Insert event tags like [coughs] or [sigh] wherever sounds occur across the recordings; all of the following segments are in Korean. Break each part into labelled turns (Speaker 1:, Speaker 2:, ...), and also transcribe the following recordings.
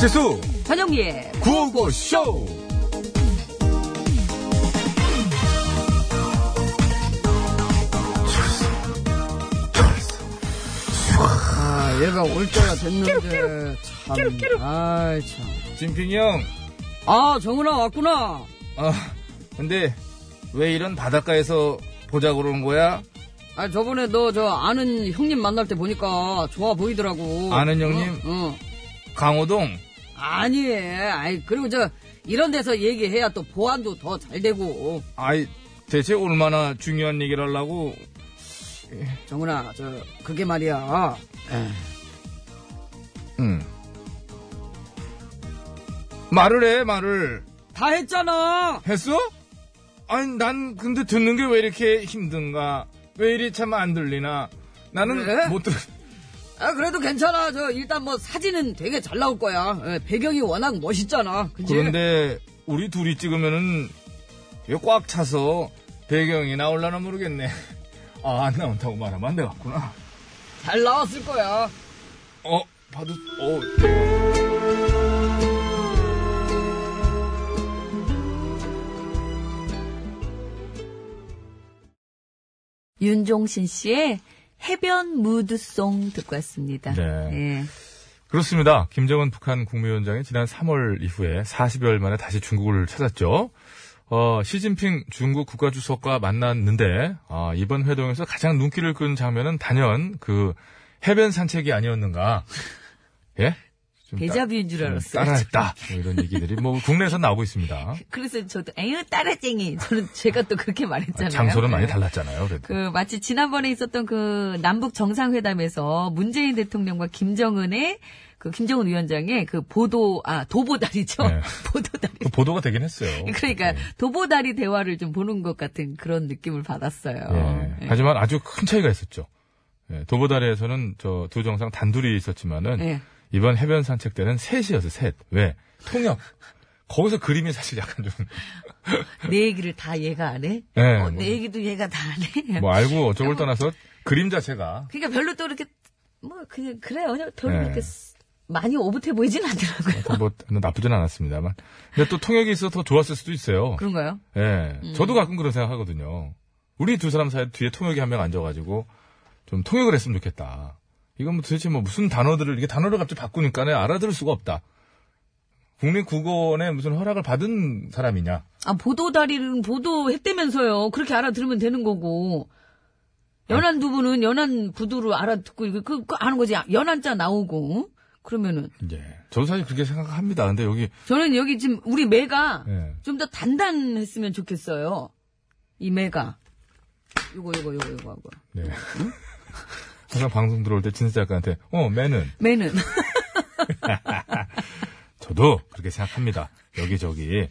Speaker 1: 배칠수
Speaker 2: 전영미의
Speaker 1: 구호구쇼
Speaker 2: 아 얘가 올 때가 됐는데 참 아이 참.
Speaker 1: 진핑이 형.
Speaker 2: 아 정은아 왔구나
Speaker 1: 아, 근데 왜 이런 바닷가에서 보자 그러는 거야?
Speaker 2: 아 저번에 너 저 아는 형님 만날 때 보니까 좋아 보이더라고
Speaker 1: 아는 형님?
Speaker 2: 어, 어.
Speaker 1: 강호동.
Speaker 2: 아니 아이 그리고 저 이런 데서 얘기해야 또 보안도 더 잘 되고
Speaker 1: 아이, 대체 얼마나 중요한 얘기를 하려고.
Speaker 2: 정은아 저 그게 말이야
Speaker 1: 응. 말을 해, 말을.
Speaker 2: 다 했잖아
Speaker 1: 했어? 아니, 난 근데 듣는 게 왜 이렇게 힘든가? 왜 이리 참 안 들리나? 나는
Speaker 2: 그래?
Speaker 1: 못 들,
Speaker 2: 아 그래도 괜찮아 저 일단 뭐 사진은 되게 잘 나올 거야 예, 배경이 워낙 멋있잖아 그치?
Speaker 1: 그런데 우리 둘이 찍으면은 이거 꽉 차서 배경이 나올라나 모르겠네. [laughs] 아, 안 나온다고 말하면 안 되겠구나.
Speaker 2: 잘 나왔을 거야
Speaker 1: 어, 봐도, 어.
Speaker 3: 윤종신 씨의 해변 무드송 듣고 왔습니다.
Speaker 1: 네.
Speaker 3: 예.
Speaker 1: 그렇습니다. 김정은 북한 국무위원장이 지난 3월 이후에 40여일 만에 다시 중국을 찾았죠. 어, 시진핑 중국 국가주석과 만났는데, 아, 이번 회동에서 가장 눈길을 끈 장면은 단연 그 해변 산책이 아니었는가. 예?
Speaker 3: 데자뷰인
Speaker 1: 줄좀
Speaker 3: 알았어요.
Speaker 1: 따라했다. [laughs] 뭐 이런 얘기들이 뭐 국내에서 나오고 있습니다.
Speaker 3: 그래서 저도 에휴 따라쟁이 저는 제가 또 그렇게 말했잖아요.
Speaker 1: 장소는 많이
Speaker 3: 네.
Speaker 1: 달랐잖아요. 그래도.
Speaker 3: 그 마치 지난번에 있었던 그 남북 정상회담에서 문재인 대통령과 김정은의 그 김정은 위원장의 그 보도 아 도보다리죠.
Speaker 1: 네. [laughs]
Speaker 3: 보도다리.
Speaker 1: 그 보도가 되긴 했어요.
Speaker 3: 그러니까
Speaker 1: 네.
Speaker 3: 도보다리 대화를 좀 보는 것 같은 그런 느낌을 받았어요.
Speaker 1: 예.
Speaker 3: 예.
Speaker 1: 하지만 아주 큰 차이가 있었죠. 예, 도보다리에서는 저 두 정상 단둘이 있었지만은
Speaker 3: 예.
Speaker 1: 이번 해변 산책 때는 셋이었어요. 셋. 왜? 통역. 거기서 그림이 사실 약간 좀,
Speaker 3: 내 얘기를 다 얘가 안 해?
Speaker 1: 예,
Speaker 3: 어,
Speaker 1: 뭐,
Speaker 3: 내 얘기도 얘가 다 안 해?
Speaker 1: 뭐 알고 어쩌고를 떠나서 그림 자체가
Speaker 3: 그러니까 별로 또 이렇게 뭐 그냥 그래요. 별로
Speaker 1: 네.
Speaker 3: 이렇게 쓰- 많이 오붓해 보이진 않더라고요.
Speaker 1: 뭐 나쁘진 않았습니다만. 근데 또 통역이 있어서 더 좋았을 수도 있어요.
Speaker 3: 그런가요?
Speaker 1: 예.
Speaker 3: 음.
Speaker 1: 저도 가끔 그런 생각하거든요. 우리 두 사람 사이 뒤에 통역이 한 명 앉아가지고 좀 통역을 했으면 좋겠다. 이건 뭐 도대체 뭐 무슨 단어들을 이게 단어를 갑자기 바꾸니까 는 알아들을 수가 없다. 국립국어원에 무슨 허락을 받은 사람이냐?
Speaker 3: 아 보도 다리는 보도했다면서요. 그렇게 알아들으면 되는 거고. 연한 두 분은 연한 부두로 알아듣고 이거 그, 그 아는 거지. 연한자 나오고 그러면은
Speaker 1: 예. 저도 사실 그렇게 생각합니다. 근데 여기
Speaker 3: 저는 여기 지금 우리 매가
Speaker 1: 예.
Speaker 3: 좀더 단단했으면 좋겠어요. 이 매가. 요거 요거 요거 요거 요거.
Speaker 1: 네. 항상 방송 들어올 때 진수 작가한테 어 매는
Speaker 3: 매는 [laughs]
Speaker 1: 저도 그렇게 생각합니다. 여기저기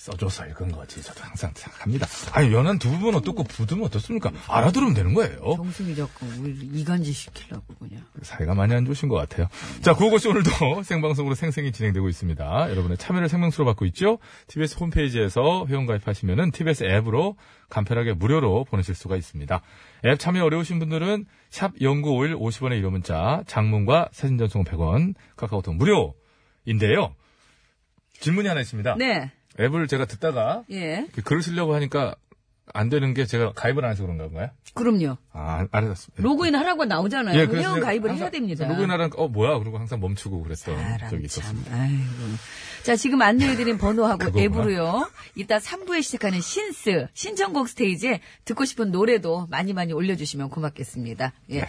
Speaker 1: 써줘서 읽은 거지. 저도 항상 생각합니다. 아니 연한 두 부분 어떻고 부두면 어떻습니까? 알아들으면 되는 거예요.
Speaker 3: 정승이 자꾸 우리를 이간질 시키려고 그냥.
Speaker 1: 사이가 많이 안 좋으신 것 같아요. 자, 구호고시 오늘도 [laughs] 생방송으로 생생히 진행되고 있습니다. 여러분의 참여를 생명수로 받고 있죠? TBS 홈페이지에서 회원가입하시면은 TBS 앱으로 간편하게 무료로 보내실 수가 있습니다. 앱 참여 어려우신 분들은 샵 0951 50원의 1호 문자, 장문과 사진 전송 100원, 카카오톡 무료인데요. 질문이 하나 있습니다.
Speaker 3: 네.
Speaker 1: 앱을 제가 듣다가
Speaker 3: 예.
Speaker 1: 글을 쓰려고 하니까
Speaker 4: 안 되는 게 제가 가입을 안 해서 그런가 봐요?
Speaker 3: 그럼요.
Speaker 4: 아, 알았습니다.
Speaker 3: 로그인 하라고 나오잖아요.
Speaker 4: 예,
Speaker 3: 그 회원 가입을 해야 됩니다.
Speaker 4: 로그인 하라는 어 뭐야 그러고 항상 멈추고 그랬던 적이
Speaker 3: 참.
Speaker 4: 있었습니다.
Speaker 3: 아이고. 자, 지금 안내해드린 번호하고. 앱으로요. 이따 3부에 시작하는 신스, 신청곡 스테이지에 듣고 싶은 노래도 많이 많이 올려주시면 고맙겠습니다. 예.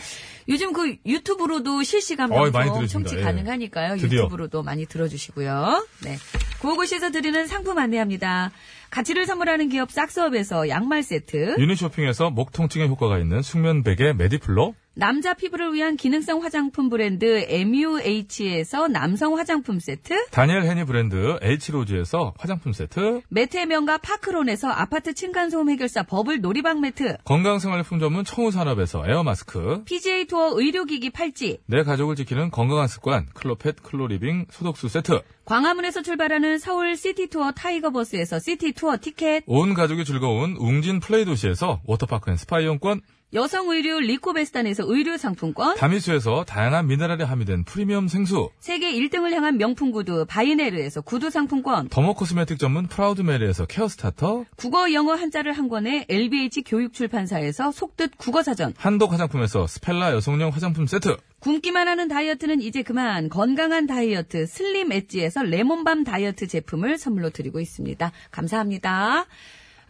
Speaker 3: 요즘 그 유튜브로도 실시간
Speaker 4: 네.
Speaker 3: 방송. 청취
Speaker 4: 예.
Speaker 3: 가능하니까요.
Speaker 4: 드디어.
Speaker 3: 유튜브로도 많이 들어주시고요. 네. 구호고시에서 드리는 상품 안내합니다. 가치를 선물하는 기업 싹스업에서 양말 세트.
Speaker 4: 유니쇼핑에서 목 통증에 효과가 있는 숙면 베개 메디플로
Speaker 3: 남자 피부를 위한 기능성 화장품 브랜드 MUH에서 남성 화장품 세트.
Speaker 4: 다니엘 헤니 브랜드 H로즈에서 화장품 세트
Speaker 3: 매트의 명가 파크론에서 아파트 층간소음 해결사 버블 놀이방 매트.
Speaker 4: 건강생활품 전문 청우산업에서 에어마스크
Speaker 3: PGA 투어 의료기기 팔찌.
Speaker 4: 내 가족을 지키는 건강한 습관 클로펫 클로리빙 소독수 세트
Speaker 3: 광화문에서 출발하는 서울 시티투어 타이거버스에서 시티투어 티켓.
Speaker 4: 온 가족이 즐거운 웅진 플레이 도시에서 워터파크 앤 스파 이용권
Speaker 3: 여성 의류 리코베스탄에서 의류 상품권.
Speaker 4: 다미수에서 다양한 미네랄이 함유된 프리미엄 생수
Speaker 3: 세계 1등을 향한 명품 구두 바이네르에서 구두 상품권.
Speaker 4: dermo cosmetic 전문 프라우드 메리에서 케어 스타터
Speaker 3: 국어 영어 한자를 한 권에 LBH 교육출판사에서 속뜻 국어사전.
Speaker 4: 한독 화장품에서 스펠라 여성용 화장품 세트
Speaker 3: 굶기만 하는 다이어트는 이제 그만 건강한 다이어트 슬림 엣지에서 레몬밤 다이어트 제품을 선물로 드리고 있습니다. 감사합니다.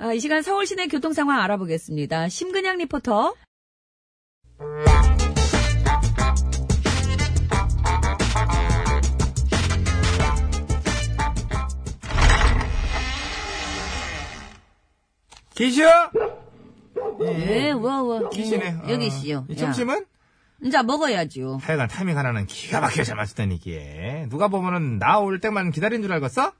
Speaker 3: 아, 이 시간 서울 시내 교통 상황 알아보겠습니다. 심근양 리포터.
Speaker 1: 기시오?
Speaker 3: 네, 와, 와.
Speaker 1: 기시네.
Speaker 3: 네, 여기 있어요.
Speaker 1: 이 점심은?
Speaker 3: 이제 먹어야죠.
Speaker 1: 하여간 타이밍 하나는 기가 막히게 잘 맞추다니, 이게. 누가 보면은 나올 때만 기다린 줄 알겠어?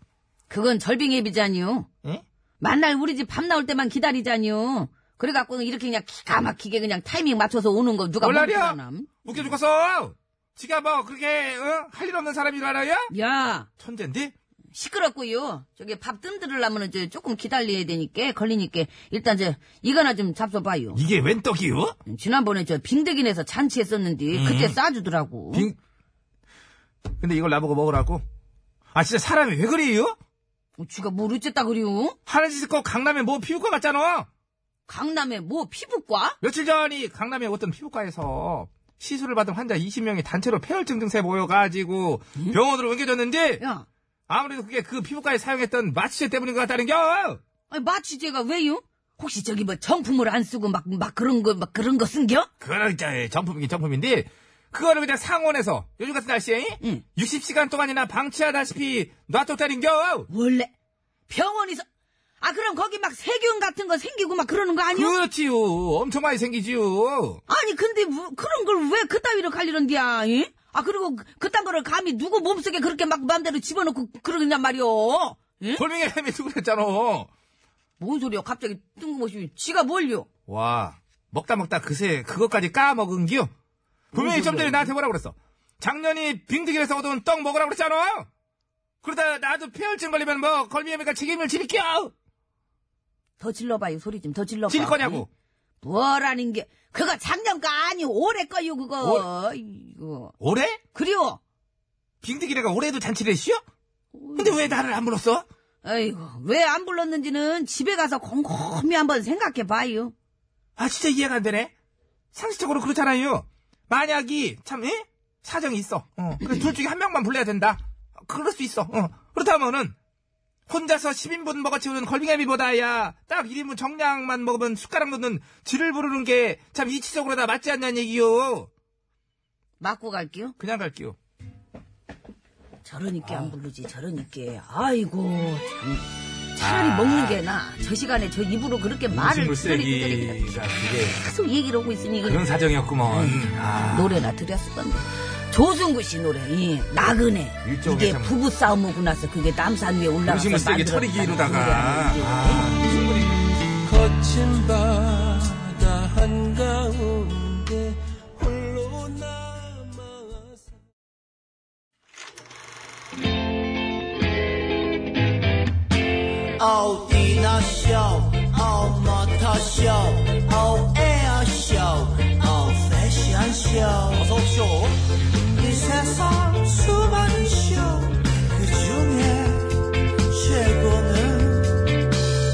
Speaker 3: 그건 절빙앱이잖요.
Speaker 1: 응?
Speaker 3: 만날 우리 집 밤 나올 때만 기다리잖요. 그래갖고 이렇게 그냥 기가 막히게 그냥 타이밍 맞춰서 오는 거 누가
Speaker 1: 몰라려?
Speaker 3: 남
Speaker 1: 웃겨 죽었어! 지가 뭐, 그렇게, 어? 할일 없는 사람인 줄 알아요?
Speaker 3: 야,
Speaker 1: 천재인데?
Speaker 3: 시끄럽고요. 저기 밥 뜸들으려면 저 조금 기다려야 되니까 걸리니까 일단 저 이거나 좀 잡숴봐요.
Speaker 1: 이게 웬 떡이요?
Speaker 3: 지난번에 저 빙대기내서 잔치했었는데 그때 싸주더라고.
Speaker 1: 빙, 근데 이걸 나보고 먹으라고? 아, 진짜 사람이 왜 그래요?
Speaker 3: 어, 쥐가 뭘 어쨌다 그래요?
Speaker 1: 하는 짓을 꼭 강남에 뭐 피부과 갔잖아!
Speaker 3: 강남에 뭐 피부과?
Speaker 1: 며칠 전이 강남의 어떤 피부과에서 시술을 받은 환자 20명이 단체로 폐혈증 증세 모여가지고 병원으로 옮겨졌는데
Speaker 3: 야,
Speaker 1: 아무래도 그게 그 피부과에 사용했던 마취제 때문인 것 같다는 겨!
Speaker 3: 아니, 마취제가 왜요? 혹시 저기 뭐 정품을 안 쓰고 막, 막 그런 거, 막 그런 거 쓴겨?
Speaker 1: 진짜 정품이긴 정품인데 그거를 그냥 상온에서 요즘 같은 날씨에
Speaker 3: 응.
Speaker 1: 60시간 동안이나 방치하다시피 놔뒀다는 겨!
Speaker 3: 원래 병원에서 아 그럼 거기 막 세균 같은 거 생기고 막 그러는 거 아니요?
Speaker 1: 그렇지요. 엄청 많이 생기지요.
Speaker 3: 아니 근데 뭐, 그런 걸 왜 그따위로 갈리는디야? 예? 아 그리고 그- 그딴 거를 감히 누구 몸속에 그렇게 막 마음대로 집어넣고 그러냐 말이오? 예?
Speaker 1: 골명이 햄이 누구 그랬잖아.
Speaker 3: 뭔 소리야? 갑자기 뜬금없이 지가 뭘요?
Speaker 1: 와, 먹다 먹다 그새 그것까지 까먹은 겨. 분명히 좀 전에 나한테 뭐라 그랬어. 작년이 빙득이라서 얻은 떡 먹으라고 그랬잖아. 그러다 나도 폐혈증 걸리면 뭐 걸미애미가 책임을 지릴게요.
Speaker 3: 더 질러봐요 소리 좀 더 질러봐.
Speaker 1: 질 거냐고.
Speaker 3: 예? 뭐라는 게 그거 작년 거 아니오 올해 거요 그거. 이거
Speaker 1: 올해?
Speaker 3: 그래요.
Speaker 1: 빙득이래가 올해도 잔치를 했시오? 근데 왜 나를 안 불렀어?
Speaker 3: 아이고 왜 안 불렀는지는 집에 가서 곰곰이 한번 생각해 봐요.
Speaker 1: 아 진짜 이해가 안 되네. 상식적으로 그렇잖아요. 만약이 참 예? 사정이 있어. 어. 그래 둘 중에 한 명만 불러야 된다. 그럴 수 있어. 어. 그렇다면은 혼자서 10인분 먹어치우는 걸빙애미보다야 딱 1인분 정량만 먹으면 숟가락 넣는 쥐를 부르는 게 참 이치적으로 다 맞지 않냐는 얘기요.
Speaker 3: 맞고 갈게요.
Speaker 1: 그냥 갈게요.
Speaker 3: 저러니까 안 부르지 저러니까 아이고 참 차라리 먹는 게 나아 저 시간에 저 입으로 그렇게 말을 기다리기다리기다
Speaker 1: 그게
Speaker 3: 계속 얘기를 하고 있으니
Speaker 1: 그런 사정이었구먼. 아.
Speaker 3: 노래나 들었을 건데 조승구 씨 노래 이 나그네 이게
Speaker 1: 참-
Speaker 3: 부부 싸움 오고 나서 그게 남산 위에 올라가서
Speaker 1: 음식물 쓰레기
Speaker 3: 만들었다는
Speaker 1: 처리 기로다가.
Speaker 3: 노래라는 게.
Speaker 1: 아.
Speaker 5: 거친 바다 한가운
Speaker 6: 어디나 쇼, 어 모터 쇼, 어 에어 쇼, 어 패션 쇼. 어서 쇼. 이 세상 수많은 쇼, 그 중에 최고는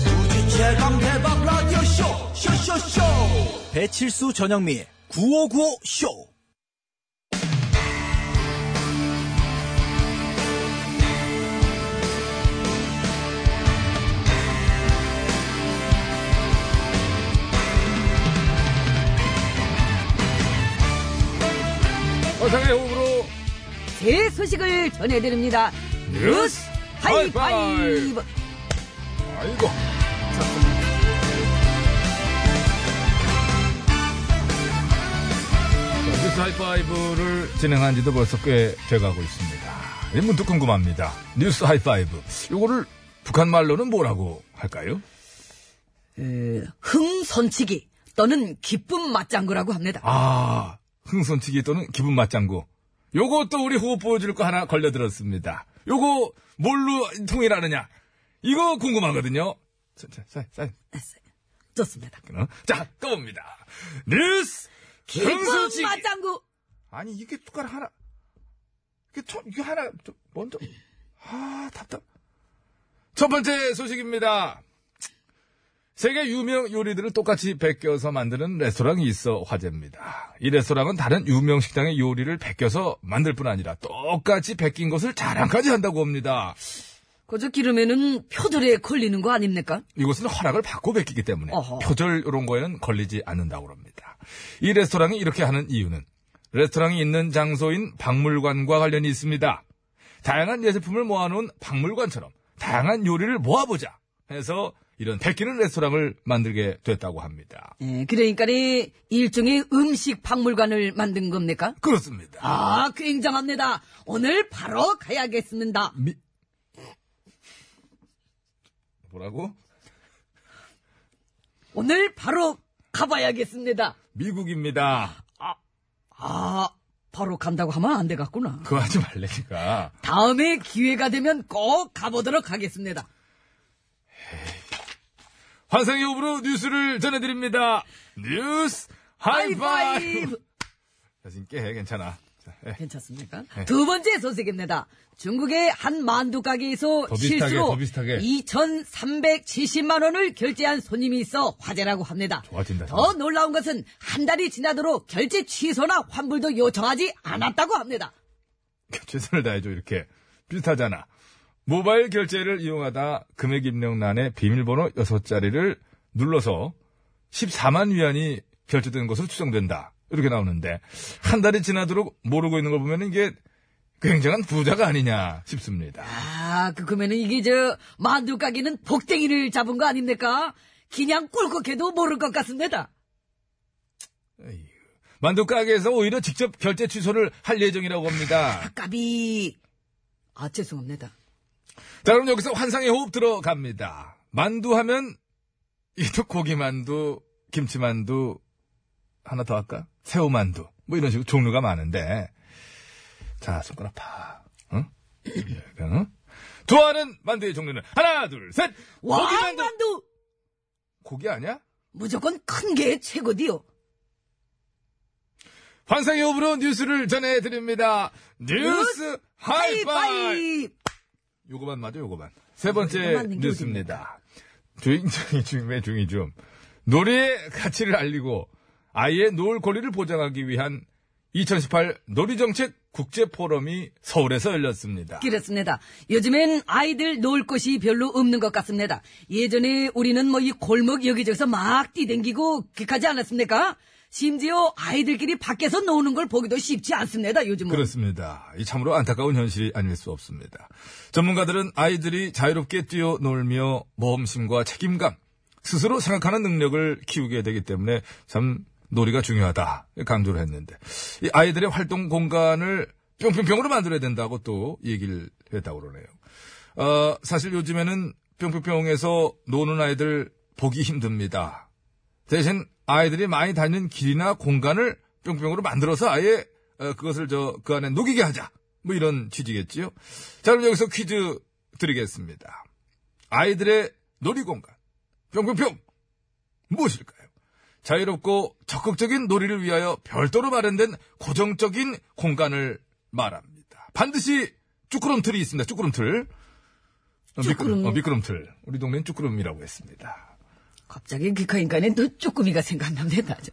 Speaker 6: 우주 최강 대박 라디오 쇼.
Speaker 7: 배칠수 전영미 9595 쇼.
Speaker 1: 환상의 호흡으로
Speaker 3: 새 소식을 전해드립니다.
Speaker 1: 뉴스
Speaker 3: 하이파이브.
Speaker 1: 아이고. 자, 뉴스 하이파이브를 진행한 지도 벌써 꽤 돼가고 있습니다. 이 문득 궁금합니다. 뉴스 하이파이브. 요거를 북한 말로는 뭐라고 할까요?
Speaker 3: 에, 흥선치기 또는 기쁨 맞장구라고 합니다.
Speaker 1: 아, 흥선치기 또는 기분 맞장구. 또 우리 호흡 보여줄 거 하나 걸려들었습니다. 요거 뭘로 통일하느냐? 이거 궁금하거든요. 자,
Speaker 3: 좋습니다.
Speaker 1: 어? 자, 꺼봅니다. 뉴스! 흥선치기!
Speaker 3: 맞장구.
Speaker 1: 아니, 이게 숟가락 하나. 이게 저, 이게 하나, 좀 먼저. 아, 답답. 첫 번째 소식입니다. 세계 유명 요리들을 똑같이 베껴서 만드는 레스토랑이 있어 화제입니다. 이 레스토랑은 다른 유명 식당의 요리를 베껴서 만들 뿐 아니라 똑같이 베낀 것을 자랑까지 한다고 합니다.
Speaker 3: 그저 기름에는 표절에 걸리는 거 아닙니까?
Speaker 1: 이곳은 허락을 받고 베끼기 때문에
Speaker 3: 어허.
Speaker 1: 표절 이런 거에는 걸리지 않는다고 합니다. 이 레스토랑이 이렇게 하는 이유는 레스토랑이 있는 장소인 박물관과 관련이 있습니다. 다양한 예술품을 모아놓은 박물관처럼 다양한 요리를 모아보자 해서 이런 베끼는 레스토랑을 만들게 됐다고 합니다.
Speaker 3: 예, 그러니까 일종의 음식 박물관을 만든 겁니까?
Speaker 1: 그렇습니다.
Speaker 3: 아, 굉장합니다. 오늘 바로 가야겠습니다.
Speaker 1: 미... 뭐라고?
Speaker 3: 오늘 바로 가봐야겠습니다.
Speaker 1: 미국입니다.
Speaker 3: 아, 바로 간다고 하면 안 되겠구나.
Speaker 1: 그거 하지 말래니까.
Speaker 3: 다음에 기회가 되면 꼭 가보도록 하겠습니다.
Speaker 1: 환상의 호흡으로 뉴스를 전해드립니다. 뉴스 하이파이브. 자신 깨 괜찮아. 자, 예.
Speaker 3: 괜찮습니까?
Speaker 1: 네.
Speaker 3: 두 번째 소식입니다. 중국의 한 만두 가게에서
Speaker 1: 비슷하게,
Speaker 3: 실수로
Speaker 1: 더 비슷하게.
Speaker 3: 2,370만 원을 결제한 손님이 있어 화제라고 합니다.
Speaker 1: 좋아진다,
Speaker 3: 더 놀라운 것은 한 달이 지나도록 결제 취소나 환불도 요청하지 않았다고 합니다.
Speaker 1: 최선을 다해줘 이렇게 비슷하잖아. 모바일 결제를 이용하다 금액 입력란에 비밀번호 6자리를 눌러서 14만 위안이 결제된 것으로 추정된다. 이렇게 나오는데 한 달이 지나도록 모르고 있는 걸 보면 이게 굉장한 부자가 아니냐 싶습니다.
Speaker 3: 아, 그, 그러면은 이게 저, 만두 가게는 복댕이를 잡은 거 아닙니까? 그냥 꿀꺽해도 모를 것 같습니다.
Speaker 1: 만두 가게에서 오히려 직접 결제 취소를 할 예정이라고 합니다.
Speaker 3: 까비. 아, 죄송합니다.
Speaker 1: 자, 그럼 여기서 환상의 호흡 들어갑니다. 만두 하면, 이도 고기만두, 김치만두, 하나 더 할까? 새우만두. 뭐 이런 식으로 종류가 많은데. 자, 손가락 파. 응? 응? 좋아하는 만두의 종류는 하나, 둘, 셋! 고기만두!
Speaker 3: 왕만두!
Speaker 1: 고기 아니야?
Speaker 3: 무조건 큰 게 최고디요.
Speaker 1: 환상의 호흡으로 뉴스를 전해드립니다. 뉴스 하이파이!
Speaker 3: 하이파이!
Speaker 1: 요거만 맞아, 요거만. 세 번째 뉴스입니다. 주인장이 중매 중이 좀. 놀이의 가치를 알리고 아이의 놀 권리를 보장하기 위한 2018 놀이정책 국제포럼이 서울에서 열렸습니다.
Speaker 3: 그렇습니다. 요즘엔 아이들 놀 곳이 별로 없는 것 같습니다. 예전에 우리는 뭐 이 골목 여기저기서 막 뛰댕기고 그하지 않았습니까? 심지어 아이들끼리 밖에서 노는 걸 보기도 쉽지 않습니다, 요즘은.
Speaker 1: 그렇습니다. 이 참으로 안타까운 현실이 아닐 수 없습니다. 전문가들은 아이들이 자유롭게 뛰어놀며 모험심과 책임감, 스스로 생각하는 능력을 키우게 되기 때문에 참 놀이가 중요하다 강조를 했는데 이 아이들의 활동 공간을 뿅뿅뿅으로 만들어야 된다고 또 얘기를 했다고 그러네요. 어, 사실 요즘에는 뿅뿅뿅에서 노는 아이들 보기 힘듭니다. 대신 아이들이 많이 다니는 길이나 공간을 뿅뿅으로 만들어서 아예 어, 그것을 저 그 안에 녹이게 하자. 뭐 이런 취지겠지요. 자 그럼 여기서 퀴즈 드리겠습니다. 아이들의 놀이 공간 뿅뿅뿅 무엇일까요? 자유롭고 적극적인 놀이를 위하여 별도로 마련된 고정적인 공간을 말합니다. 반드시 쭈꾸름 틀이 있습니다. 쭈꾸름 틀. 어, 미끄럼. 어, 미끄럼 틀. 우리 동네는 쭈꾸름이라고 했습니다.
Speaker 3: 갑자기 기카인간에 또 쭈꾸미가 생각납니다. 저.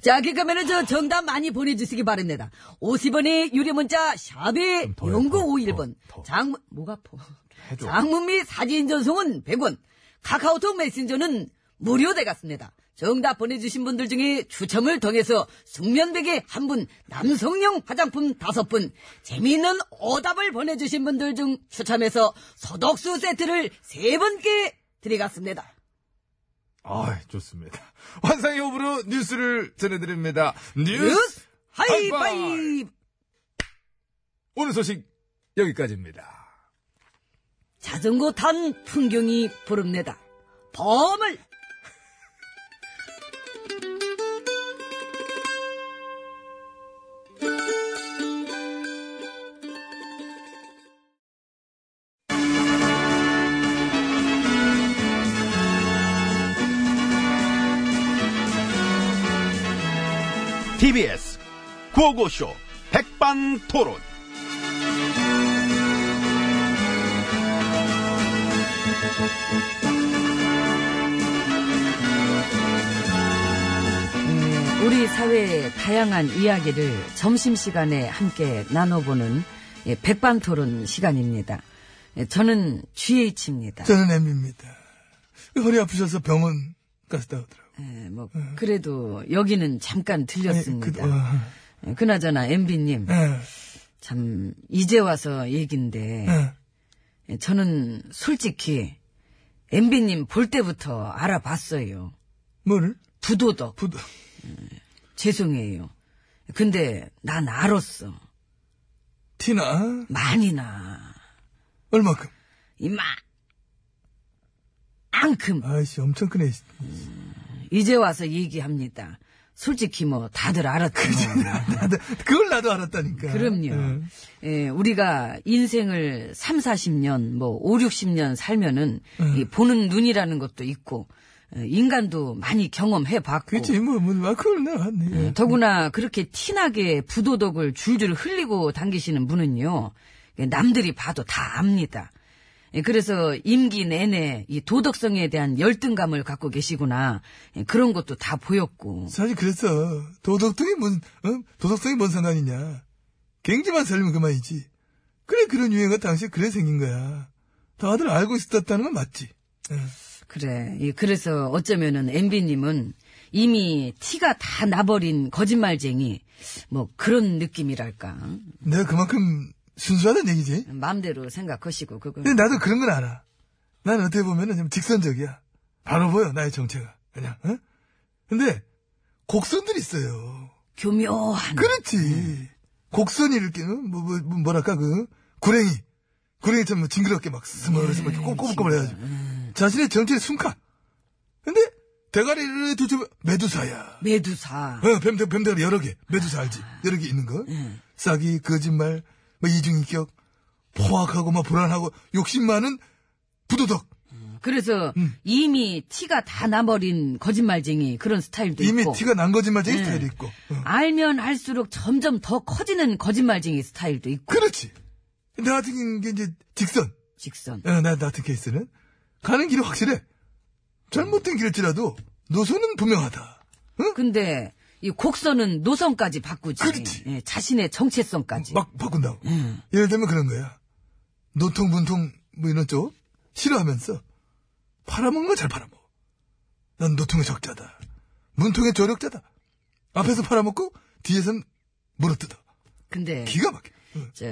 Speaker 3: 자, 그러면은 저 정답 많이 보내주시기 바랍니다. 50원의 유료 문자 샵에
Speaker 8: 좀 더해,
Speaker 3: 0951번.
Speaker 8: 더, 더.
Speaker 3: 장문, 목 아파.
Speaker 8: 해줘.
Speaker 3: 장문 및 사진 전송은 100원. 카카오톡 메신저는 무료되겠습니다. 정답 보내주신 분들 중에 추첨을 통해서 숙면베개 한 분, 남성용 화장품 다섯 분, 재미있는 오답을 보내주신 분들 중 추첨해서 소독수 세트를 세 분께 드리겠습니다.
Speaker 1: 아, 좋습니다. [laughs] 환상의 호흡으로 뉴스를 전해드립니다. 뉴스! 하이파이브! 오늘 소식 여기까지입니다.
Speaker 3: 자전거 탄 풍경이 부릅니다. 범을!
Speaker 7: TBS 구호고쇼 백반토론.
Speaker 3: 음, 우리 사회의 다양한 이야기를 점심시간에 함께 나눠보는 예, 백반토론 시간입니다. 예, 저는 GH입니다.
Speaker 9: 저는 M입니다. 허리 아프셔서 병원 갔다 오더라고요.
Speaker 3: 예, 뭐 그래도 여기는 잠깐 들렸습니다.
Speaker 9: 그, 어,
Speaker 3: 예, 그나저나 MB님
Speaker 9: 예,
Speaker 3: 참 이제 와서 얘긴데
Speaker 9: 예.
Speaker 3: 예, 저는 솔직히 MB님 볼 때부터 알아봤어요.
Speaker 9: 뭐를?
Speaker 3: 부도덕
Speaker 9: 부도.
Speaker 3: 죄송해요. 근데 난 알았어.
Speaker 9: 티나?
Speaker 3: 많이 나.
Speaker 9: 얼마큼?
Speaker 3: 이마 안큼
Speaker 9: 아이씨, 엄청 크네.
Speaker 3: 이제 와서 얘기합니다. 솔직히 뭐 다들 알았죠.
Speaker 9: 나도, [laughs] 그걸 나도 알았다니까.
Speaker 3: 그럼요.
Speaker 9: 예.
Speaker 3: 예, 우리가 인생을 3, 40년, 뭐 5, 60년 살면은
Speaker 9: 음.
Speaker 3: 이 보는 눈이라는 것도 있고 예, 인간도 많이 경험해 봤고
Speaker 9: 그치, 뭐, 뭐, 아, 그걸 알았네. 예.
Speaker 3: 더구나 그렇게 티나게 부도덕을 줄줄 흘리고 당기시는 분은요. 예, 남들이 봐도 다 압니다. 예, 그래서 임기 내내 이 도덕성에 대한 열등감을 갖고 계시구나. 예, 그런 것도 다 보였고.
Speaker 9: 사실 그랬어. 도덕성이 뭔, 어? 도덕성이 뭔 상관이냐. 경제만 살면 그만이지. 그래, 그런 유행가 당시에 그래 생긴 거야. 다들 알고 있었다는 건 맞지. 예.
Speaker 3: 그래. 예, 그래서 어쩌면은 MB님은 이미 티가 다 나버린 거짓말쟁이 뭐 그런 느낌이랄까.
Speaker 9: 내가 그만큼 순수하다는 얘기지.
Speaker 3: 마음대로 생각하시고 그거.
Speaker 9: 근데 나도 그런 건 알아. 난 어떻게 보면은 좀 직선적이야. 바로 보여, 나의 정체가. 그냥, 어? 근데, 곡선들이 있어요.
Speaker 3: 교묘한.
Speaker 9: 그렇지. 곡선이 이렇게, 어? 뭐, 뭐, 뭐, 뭐랄까, 그, 구랭이. 구랭이처럼 뭐 징그럽게 막 스멀스멀 이렇게 꼬불꼬불 해가지고. 자신의 정체를 숨가. 근데, 대가리를 뒤집어, 메두사야.
Speaker 3: 메두사.
Speaker 9: 어, 뱀, 뱀 대가리 여러 개. 메두사 알지? 여러 개 있는 거. 싸기, 거짓말, 뭐 이중인격, 포악하고 막 불안하고 욕심 많은 부도덕.
Speaker 3: 그래서 이미 티가 다 나버린 거짓말쟁이 그런 스타일도
Speaker 9: 이미
Speaker 3: 있고.
Speaker 9: 티가 난 거짓말쟁이
Speaker 3: 네.
Speaker 9: 스타일이 있고. 어.
Speaker 3: 알면 알수록 점점 더 커지는 거짓말쟁이 스타일도 있고.
Speaker 9: 그렇지. 나 같은 게 이제 직선.
Speaker 3: 직선.
Speaker 9: 어, 나, 나 같은 케이스는. 가는 길이 확실해. 잘못된 길일지라도 노선은 분명하다.
Speaker 3: 근데 이 곡선은 노선까지 바꾸지.
Speaker 9: 그렇지.
Speaker 3: 예, 자신의 정체성까지.
Speaker 9: 막 바꾼다고.
Speaker 3: 음.
Speaker 9: 예를 들면 그런 거야. 노통, 문통, 뭐 이런 쪽 싫어하면서 팔아먹는 거 잘 팔아먹어. 난 노통의 적자다. 문통의 조력자다. 앞에서 팔아먹고 뒤에선 물어뜯어.
Speaker 3: 근데
Speaker 9: 기가 막혀. 응.
Speaker 3: 저,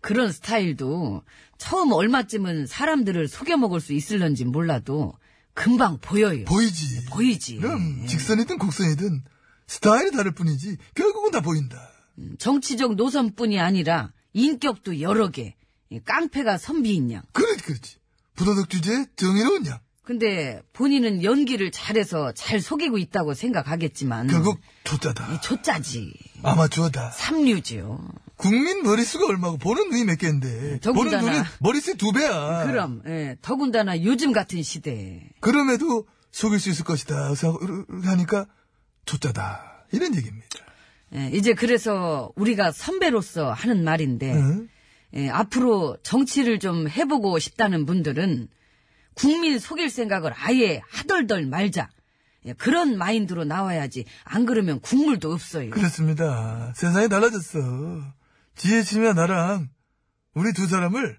Speaker 3: 그런 스타일도 처음 얼마쯤은 사람들을 속여 먹을 수 있을런지 몰라도 금방 보여요.
Speaker 9: 보이지.
Speaker 3: 보이지.
Speaker 9: 그럼 직선이든 곡선이든 스타일이 다를 뿐이지 결국은 다 보인다.
Speaker 3: 정치적 노선뿐이 아니라 인격도 여러 개. 이 깡패가 선비인 양.
Speaker 9: 그렇지, 그렇지. 부도덕 주제에 정의로운 양.
Speaker 3: 근데 본인은 연기를 잘해서 잘 속이고 있다고 생각하겠지만
Speaker 9: 결국 조짜다.
Speaker 3: 이 조짜지.
Speaker 9: 아마추어다.
Speaker 3: 삼류지요.
Speaker 9: 국민 머릿수가 얼마고 보는 눈이 몇 개인데. 보는
Speaker 3: 더군다나.
Speaker 9: 눈이 머릿수 두 배야.
Speaker 3: 그럼 예, 더군다나 요즘 같은 시대에
Speaker 9: 그럼에도 속일 수 있을 것이다. 하니까 조짜다. 이런 얘기입니다.
Speaker 3: 예, 이제 그래서 우리가 선배로서 하는 말인데
Speaker 9: 응?
Speaker 3: 예, 앞으로 정치를 좀 해보고 싶다는 분들은 국민 속일 생각을 아예 하덜덜 말자. 예, 그런 마인드로 나와야지. 안 그러면 국물도 없어요.
Speaker 9: 그렇습니다. 세상이 달라졌어. 지혜심이야 나랑 우리 두 사람을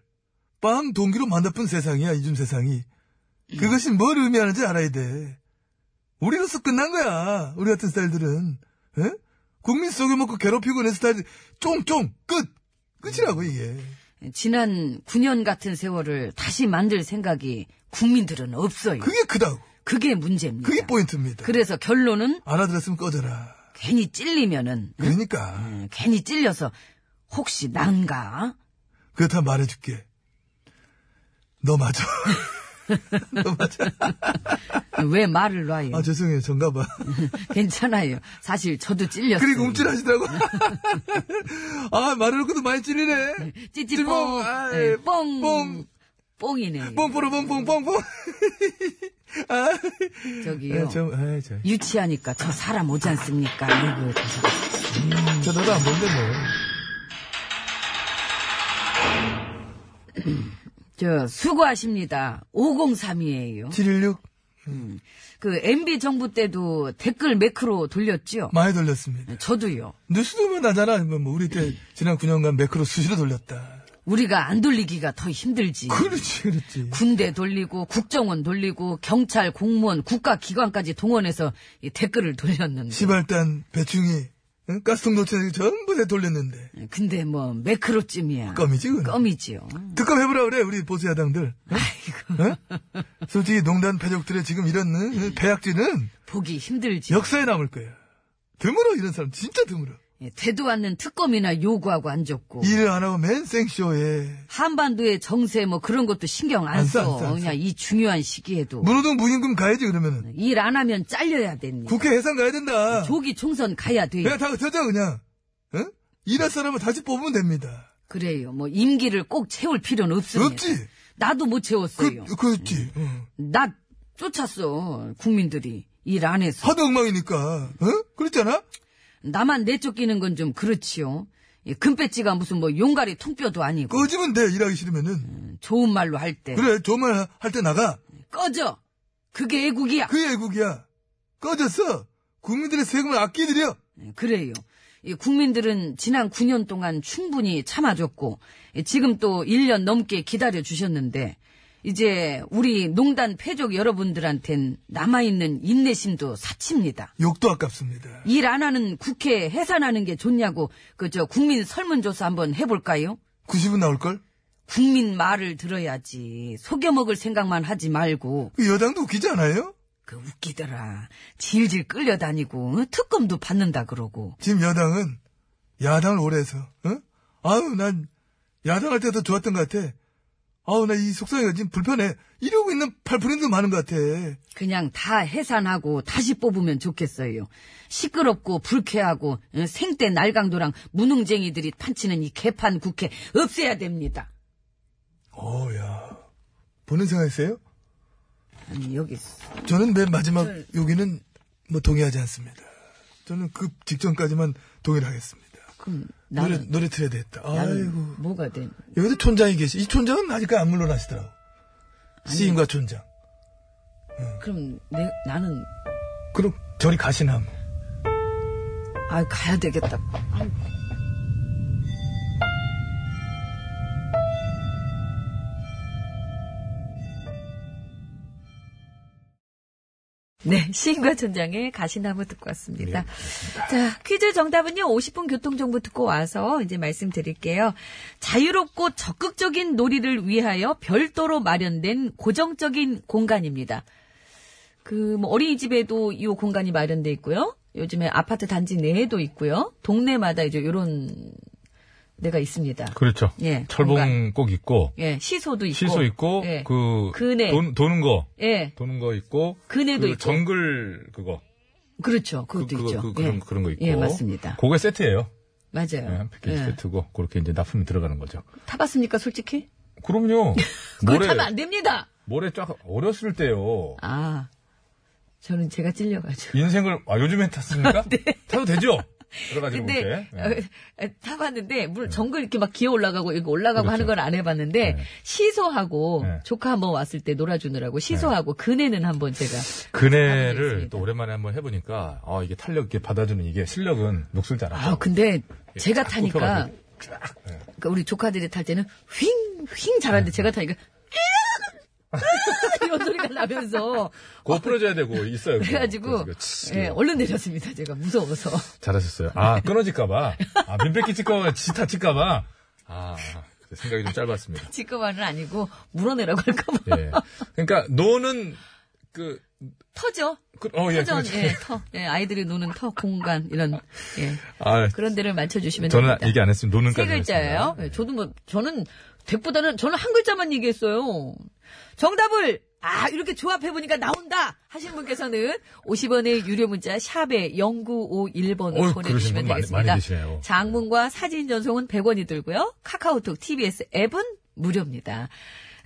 Speaker 9: 빵 동기로 만나쁜 세상이야, 요즘 세상이. 그것이 뭘 의미하는지 알아야 돼. 우리로서 끝난 거야. 우리 같은 스타일들은. 에? 국민 속여먹고 괴롭히고 이런 스타일, 쫑쫑! 끝! 끝이라고, 이게.
Speaker 3: 지난 9년 같은 세월을 다시 만들 생각이 국민들은 없어요.
Speaker 9: 그게 크다고.
Speaker 3: 그게 문제입니다.
Speaker 9: 그게 포인트입니다.
Speaker 3: 그래서 결론은
Speaker 9: 알아들었으면 꺼져라.
Speaker 3: 괜히 찔리면은
Speaker 9: 그러니까.
Speaker 3: 음, 괜히 찔려서 혹시 난가?
Speaker 9: 그렇다 말해줄게. 너 맞아. [laughs] [laughs]
Speaker 3: 왜 말을 놔요?
Speaker 9: 아, 죄송해요. 전가 봐. [laughs]
Speaker 3: 괜찮아요. 사실 저도 찔렸어요.
Speaker 9: 그리고 움찔하시더라고. [laughs] 아, 말해놓고도 많이 찔리네.
Speaker 3: 찌찌뽕,
Speaker 9: 아,
Speaker 3: 예, 뽕,
Speaker 9: 뽕.
Speaker 3: 뽕이네.
Speaker 9: 뽕뽀로 뽕뽕 뽕뽕. 아,
Speaker 3: 저기요.
Speaker 9: 아, 좀, 아, 저,
Speaker 3: 유치하니까 저 사람 오지 않습니까? 아이고, 저 사람.
Speaker 9: 저 너도 안 본데 뭐.
Speaker 3: 저 수고하십니다. 503이에요. 716그 MB 정부 때도 댓글 매크로 돌렸죠?
Speaker 9: 많이 돌렸습니다.
Speaker 3: 저도요.
Speaker 9: 뉴스도 뭐 나잖아. 뭐, 뭐 우리 때 지난 9년간 매크로 수시로 돌렸다.
Speaker 3: 우리가 안 돌리기가 더 힘들지.
Speaker 9: 그렇지, 그렇지.
Speaker 3: 군대 돌리고 국정원 돌리고 경찰 공무원 국가기관까지 동원해서 이 댓글을 돌렸는데
Speaker 9: 시발단, 배충이, 응? 가스통 놓치는 전부 다 돌렸는데.
Speaker 3: 근데 뭐 매크로쯤이야
Speaker 9: 껌이지, 그건.
Speaker 3: 껌이지요
Speaker 9: 특검 해보라 그래, 우리 보수 야당들. 응? 응? 솔직히 농단 패족들의 지금 이런 응? 배약질은
Speaker 3: 보기 힘들지
Speaker 9: 역사에 남을 거야. 드물어, 이런 사람. 진짜 드물어.
Speaker 3: 예, 되도 않는 특검이나 요구하고 앉았고
Speaker 9: 일을 안 하고 맨 생쇼에.
Speaker 3: 한반도의 정세 뭐 그런 것도 신경 안
Speaker 9: 안 써, 써안 써, 안 써.
Speaker 3: 그냥 이 중요한 시기에도
Speaker 9: 문호동 무임금 가야지, 그러면은.
Speaker 3: 일 안 하면 잘려야 됩니다
Speaker 9: 국회 해산 가야 된다.
Speaker 3: 조기 총선 가야 돼요
Speaker 9: 그냥 다 져자, 그냥. 응? 일할 사람을 다시 뽑으면 됩니다.
Speaker 3: 그래요 뭐 임기를 꼭 채울 필요는 없습니다
Speaker 9: 없지?
Speaker 3: 나도 못 채웠어요
Speaker 9: 그, 그렇지. 응.
Speaker 3: 나 쫓았어 국민들이 일 안 해서
Speaker 9: 하도 엉망이니까. 응? 그랬잖아?
Speaker 3: 나만 내쫓기는 건 좀 그렇지요 이 금배지가 무슨 뭐 용가리 통뼈도 아니고
Speaker 9: 꺼지면 돼, 일하기 싫으면은.
Speaker 3: 좋은 말로 할 때
Speaker 9: 그래, 좋은 할때 나가.
Speaker 3: 꺼져 그게 애국이야
Speaker 9: 그게 애국이야. 꺼졌어. 국민들의 세금을 아끼드려.
Speaker 3: 네, 그래요 이 국민들은 지난 9년 동안 충분히 참아줬고 이 지금 또 1년 넘게 기다려 주셨는데 이제 우리 농단 패족 여러분들한텐 남아있는 인내심도 사칩니다.
Speaker 9: 욕도 아깝습니다.
Speaker 3: 일 안 하는 국회 해산하는 게 좋냐고 그 저 국민 설문조사 한번 해볼까요?
Speaker 9: 90은 나올걸?
Speaker 3: 국민 말을 들어야지 속여먹을 생각만 하지 말고
Speaker 9: 그 여당도 웃기지 않아요?
Speaker 3: 그 웃기더라 질질 끌려다니고 어? 특검도 받는다 그러고
Speaker 9: 지금 여당은 야당을 오래 해서, 어? 아우, 난 야당할 때더 좋았던 것 같아. 아우, 나 이 속상해가 지금 불편해. 이러고 있는 팔프린도 많은 것 같아.
Speaker 3: 그냥 다 해산하고 다시 뽑으면 좋겠어요. 시끄럽고 불쾌하고 어? 생떼 날강도랑 무능쟁이들이 판치는 이 개판 국회 없애야 됩니다.
Speaker 9: 어, 야. 보는 생각 있어요?
Speaker 3: 아니 여기
Speaker 9: 저는 맨 마지막 여기는 뭐 동의하지 않습니다. 저는 그 직전까지만 동의를 하겠습니다.
Speaker 3: 그럼
Speaker 9: 노래, 노래 틀어야 되겠다. 아이고.
Speaker 3: 뭐가 돼?
Speaker 9: 여기도 촌장이 계시. 이 촌장은 아직까지 안 물러나시더라고. 시인과 촌장.
Speaker 3: 그럼 내 나는
Speaker 9: 그럼 저리 가시나 뭐.
Speaker 3: 아 가야 되겠다.
Speaker 10: 네, 시인과 촌장의 가시나무 듣고 왔습니다. 자, 퀴즈 정답은요, 50분 교통정보 듣고 와서 이제 말씀드릴게요. 자유롭고 적극적인 놀이를 위하여 별도로 마련된 고정적인 공간입니다. 그, 뭐, 어린이집에도 이 공간이 마련돼 있고요. 요즘에 아파트 단지 내에도 있고요. 동네마다 이제 요런 데가 있습니다.
Speaker 1: 그렇죠.
Speaker 10: 예,
Speaker 1: 철봉
Speaker 10: 공간.
Speaker 1: 꼭 있고,
Speaker 10: 예, 시소도 있고.
Speaker 1: 시소 있고,
Speaker 10: 예.
Speaker 1: 그,
Speaker 10: 그네.
Speaker 1: 돈, 도는 거,
Speaker 10: 예,
Speaker 1: 도는 거 있고,
Speaker 10: 그네도
Speaker 1: 그
Speaker 10: 있고.
Speaker 1: 정글 그거.
Speaker 3: 그렇죠.
Speaker 1: 그,
Speaker 3: 그것도
Speaker 1: 그거,
Speaker 3: 있죠.
Speaker 1: 그, 그런,
Speaker 3: 예.
Speaker 1: 그런 거 있고.
Speaker 3: 예, 맞습니다.
Speaker 1: 그게 세트예요
Speaker 3: 맞아요.
Speaker 1: 예, 한 패키지
Speaker 3: 예.
Speaker 1: 세트고, 그렇게 이제 납품이 들어가는 거죠.
Speaker 3: 타봤습니까, 솔직히?
Speaker 1: 그럼요. [laughs]
Speaker 3: 그거
Speaker 1: 모래,
Speaker 3: 타면 안 됩니다.
Speaker 1: 모래 쫙 어렸을 때요.
Speaker 3: 아, 저는 제가 찔려가지고.
Speaker 1: 인생을, 아, 요즘에 탔습니까? [laughs]
Speaker 3: 네.
Speaker 1: 타도 되죠? 들어가지고
Speaker 3: 근데. [laughs] 어, 타봤는데 물론 정글 이렇게 막 기어 올라가고 이거 올라가고
Speaker 1: 그렇죠.
Speaker 3: 하는 건 안 해봤는데
Speaker 1: 네.
Speaker 3: 시소하고
Speaker 1: 네.
Speaker 3: 조카 한번 왔을 때 놀아주느라고 시소하고 그네는 한번 제가
Speaker 1: 그네를. 또 오랜만에 한번 해보니까 아 이게 탄력 있게 받아주는 이게 실력은 녹슬지 않아요.
Speaker 3: 아 근데 제가
Speaker 1: 쫙
Speaker 3: 타니까
Speaker 1: 쫙, 예.
Speaker 3: 그러니까 우리 조카들이 탈 때는 휙휙 잘하는데 제가 타니까 [laughs] 이런 소리가 나면서
Speaker 1: 그거 풀어줘야 되고 있어요. 그거.
Speaker 3: 그래가지고 예, 얼른 내렸습니다. 제가 무서워서
Speaker 1: 잘하셨어요. 아 끊어질까봐. 아 민폐 끼칠까봐 지타 칠까봐. 아 생각이 좀 짧았습니다.
Speaker 3: 지금만은 아니고 물어내라고 할까봐
Speaker 1: 예. 그러니까 노는 그
Speaker 3: 터죠.
Speaker 1: 그, 어, 예,
Speaker 3: 터전,
Speaker 1: 그렇죠.
Speaker 3: 예, 터, 예, 아이들이 노는 터, 공간, 이런, 예,
Speaker 1: 아,
Speaker 3: 그런 데를 맞춰주시면
Speaker 1: 저는
Speaker 3: 됩니다.
Speaker 1: 얘기 안 했으면 노는까지
Speaker 3: 세 글자예요. 예, 저도 뭐, 저는 덱보다는 저는 한 글자만 얘기했어요. 정답을 아 이렇게 조합해보니까 나온다 하시는 분께서는 50원의 유료 문자 샵에 0951번으로
Speaker 1: 어휴, 그러신
Speaker 3: 보내주시면
Speaker 1: 분 많이-
Speaker 3: 되겠습니다.
Speaker 1: 많이 계시네요.
Speaker 3: 장문과 사진 전송은 100원이 들고요. 카카오톡, TBS 앱은 무료입니다.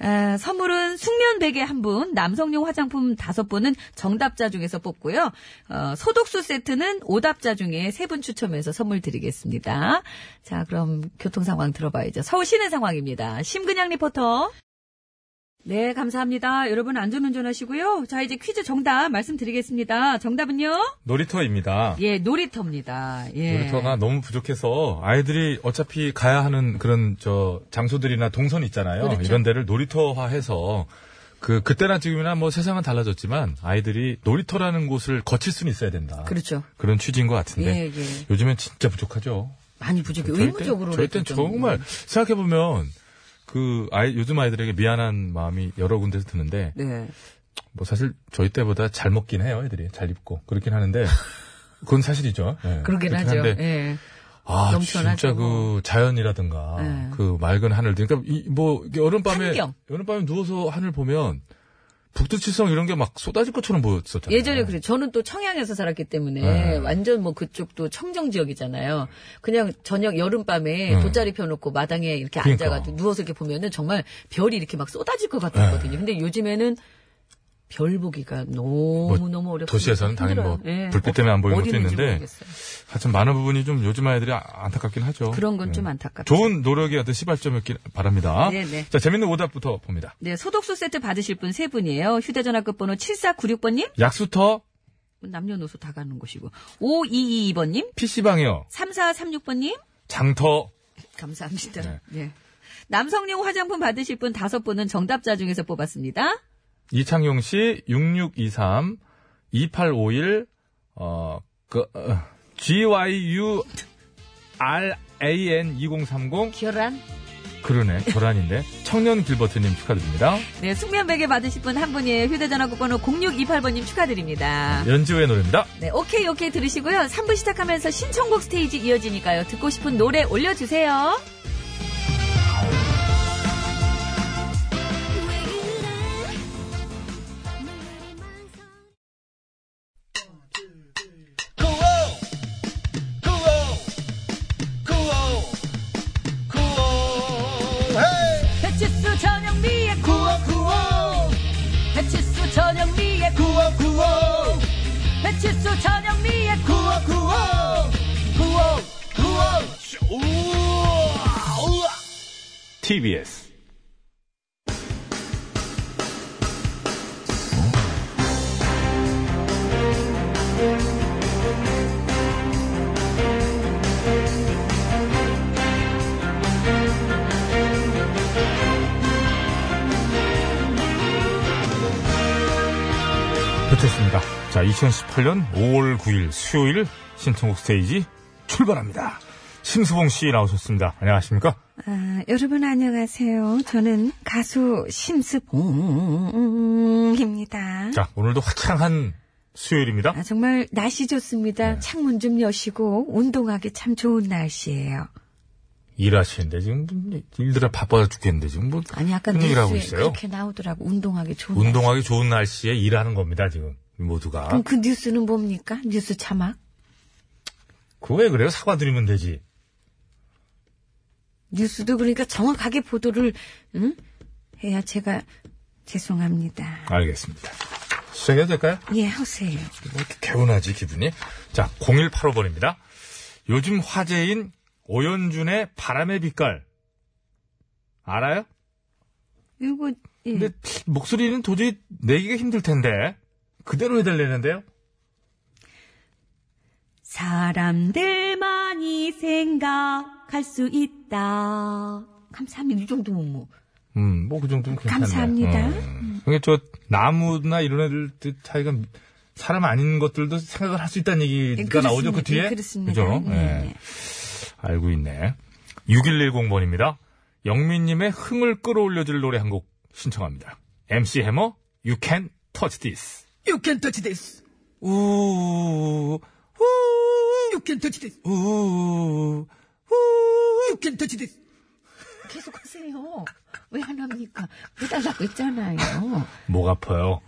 Speaker 3: 아, 선물은 숙면 베개 한 분, 남성용 화장품 다섯 분은 정답자 중에서 뽑고요. 어, 소독수 세트는 오답자 중에 세 분 추첨해서 선물 드리겠습니다. 자, 그럼 교통 상황 들어봐야죠. 서울 시내 상황입니다. 심근양 리포터. 네, 감사합니다. 여러분 안전운전 하시고요. 자, 이제 퀴즈 정답 말씀드리겠습니다. 정답은요?
Speaker 1: 놀이터입니다.
Speaker 3: 예, 놀이터입니다. 예.
Speaker 1: 놀이터가 너무 부족해서 아이들이 어차피 가야 하는 그런 저 장소들이나 동선 있잖아요.
Speaker 3: 그렇죠.
Speaker 1: 이런 데를 놀이터화해서 그 그때나 지금이나 뭐 세상은 달라졌지만 아이들이 놀이터라는 곳을 거칠 수는 있어야 된다.
Speaker 3: 그렇죠.
Speaker 1: 그런 취지인 것 같은데
Speaker 3: 예, 예.
Speaker 1: 요즘엔 진짜 부족하죠.
Speaker 3: 많이 부족해.
Speaker 1: 때-
Speaker 3: 의무적으로.
Speaker 1: 저희 땐
Speaker 3: 좀-
Speaker 1: 정말 생각해 보면 그 아이 요즘 아이들에게 미안한 마음이 여러 군데서 드는데
Speaker 3: 네.
Speaker 1: 뭐 사실 저희 때보다 잘 먹긴 해요 애들이 잘 입고 그렇긴 하는데 그건 사실이죠. 예.
Speaker 3: 그러긴 하죠.
Speaker 1: 한데
Speaker 3: 예.
Speaker 1: 아,
Speaker 3: 넘쳐나죠.
Speaker 1: 진짜 그 자연이라든가
Speaker 3: 네.
Speaker 1: 그 맑은 하늘, 그러니까 이 뭐 여름밤에
Speaker 3: 환경.
Speaker 1: 여름밤에 누워서 하늘 보면 북두칠성 이런 게 막 쏟아질 것처럼 보였었잖아요.
Speaker 3: 예전에 그래. 저는 또 청양에서 살았기 때문에
Speaker 1: 네.
Speaker 3: 완전 뭐 그쪽도 청정 지역이잖아요. 그냥 저녁 여름밤에
Speaker 1: 네.
Speaker 3: 돗자리 펴놓고 마당에 이렇게
Speaker 1: 그러니까.
Speaker 3: 앉아가지고 누워서 이렇게 보면은 정말 별이 이렇게 막 쏟아질 것 같았거든요. 근데 요즘에는 별 보기가 너무 너무 어렵습니다.
Speaker 1: 뭐 도시에서는 당연히 뭐.
Speaker 3: 예.
Speaker 1: 불빛 때문에 안 보이는 것도 있는데
Speaker 3: 모르겠어요.
Speaker 1: 하여튼 많은 부분이 좀 요즘 아이들이 아- 안타깝긴 하죠.
Speaker 3: 그런 건
Speaker 1: 예.
Speaker 3: 좀 안타깝죠.
Speaker 1: 좋은 노력의 어떤 시발점이었길 바랍니다.
Speaker 3: 네네.
Speaker 1: 자, 재밌는 오답부터 봅니다.
Speaker 3: 네, 소독수 세트 받으실 분 세 분이에요. 휴대전화 끝번호 7496번님,
Speaker 1: 약수터
Speaker 3: 남녀노소 다 가는 곳이고, 5222번님,
Speaker 1: PC방이요.
Speaker 3: 3436번님,
Speaker 1: 장터
Speaker 3: 감사합니다.
Speaker 1: 네.
Speaker 3: 네. 남성용 화장품 받으실 분 다섯 분은 정답자 중에서 뽑았습니다.
Speaker 1: 이창용 씨 6623 2851 어, 그, 어, GYU RAN 2030
Speaker 3: 결란.
Speaker 1: 그러네 결란인데 청년 길버트님 축하드립니다.
Speaker 3: 네, 숙면 베개 받으실 분 한 분이에요. 휴대전화 끝번호 0628번님 축하드립니다.
Speaker 1: 연지우의 노래입니다.
Speaker 3: 네, 오케이, 오케이 들으시고요. 3부 시작하면서 신청곡 스테이지 이어지니까요. 듣고 싶은 노래 올려주세요. 배치수 전영미의 구호 구호
Speaker 1: TBS 좋습니다. 자, 2018년 5월 9일 수요일 신청곡 스테이지 출발합니다. 심수봉 씨 나오셨습니다. 안녕하십니까?
Speaker 3: 아, 여러분 안녕하세요. 저는 가수 심스봉입니다.
Speaker 1: 자, 오늘도 화창한 수요일입니다.
Speaker 3: 아, 정말 날씨 좋습니다.
Speaker 1: 네.
Speaker 3: 창문 좀 여시고 운동하기 참 좋은 날씨예요.
Speaker 1: 일하시는데 지금 뭐 일들아 바빠 죽겠는데 지금 뭐
Speaker 3: 아니 아까
Speaker 1: 얘기를 하고
Speaker 3: 뉴스에
Speaker 1: 있어요?
Speaker 3: 그렇게 나오더라고 운동하기 좋은
Speaker 1: 운동하기 좋은 날씨에 일하는 겁니다, 지금. 모두가.
Speaker 3: 그럼 그 뉴스는 뭡니까? 뉴스 자막?
Speaker 1: 그거 왜 그래요? 사과드리면 되지.
Speaker 3: 뉴스도 그러니까 정확하게 보도를 응? 해야 제가 죄송합니다.
Speaker 1: 알겠습니다. 시작해도 될까요?
Speaker 3: 예, 하세요.
Speaker 1: 뭐 이렇게 개운하지, 기분이. 자, 0185번입니다. 요즘 화제인 오연준의 바람의 빛깔. 알아요?
Speaker 3: 이거, 예.
Speaker 1: 근데 목소리는 도저히 내기가 힘들 텐데. 그대로 해달라는데요?
Speaker 3: 사람들만이 생각할 수 있다. 감사합니다. 이 정도면 뭐.
Speaker 1: 음, 뭐 그 정도면 괜찮네.
Speaker 3: 감사합니다.
Speaker 1: 음. 그게 저 나무나 이런 애들 차이가 사람 아닌 것들도 생각을 할 수 있다는 얘기가
Speaker 3: 예,
Speaker 1: 나오죠 그. 뒤에.
Speaker 3: 예, 그렇습니다.
Speaker 1: 그죠?
Speaker 3: 예,
Speaker 1: 예.
Speaker 3: 예.
Speaker 1: 알고 있네. 6110번입니다. 영민님의 흥을 끌어올려줄 노래 한 곡 신청합니다. MC 해머, You Can Touch This.
Speaker 2: You can touch this.
Speaker 1: 우, 우,
Speaker 2: You can touch this.
Speaker 1: 우, 우.
Speaker 2: You can touch this.
Speaker 3: 계속 하세요. 왜 안 합니까? 해달라고 했잖아요.
Speaker 1: 목 아파요.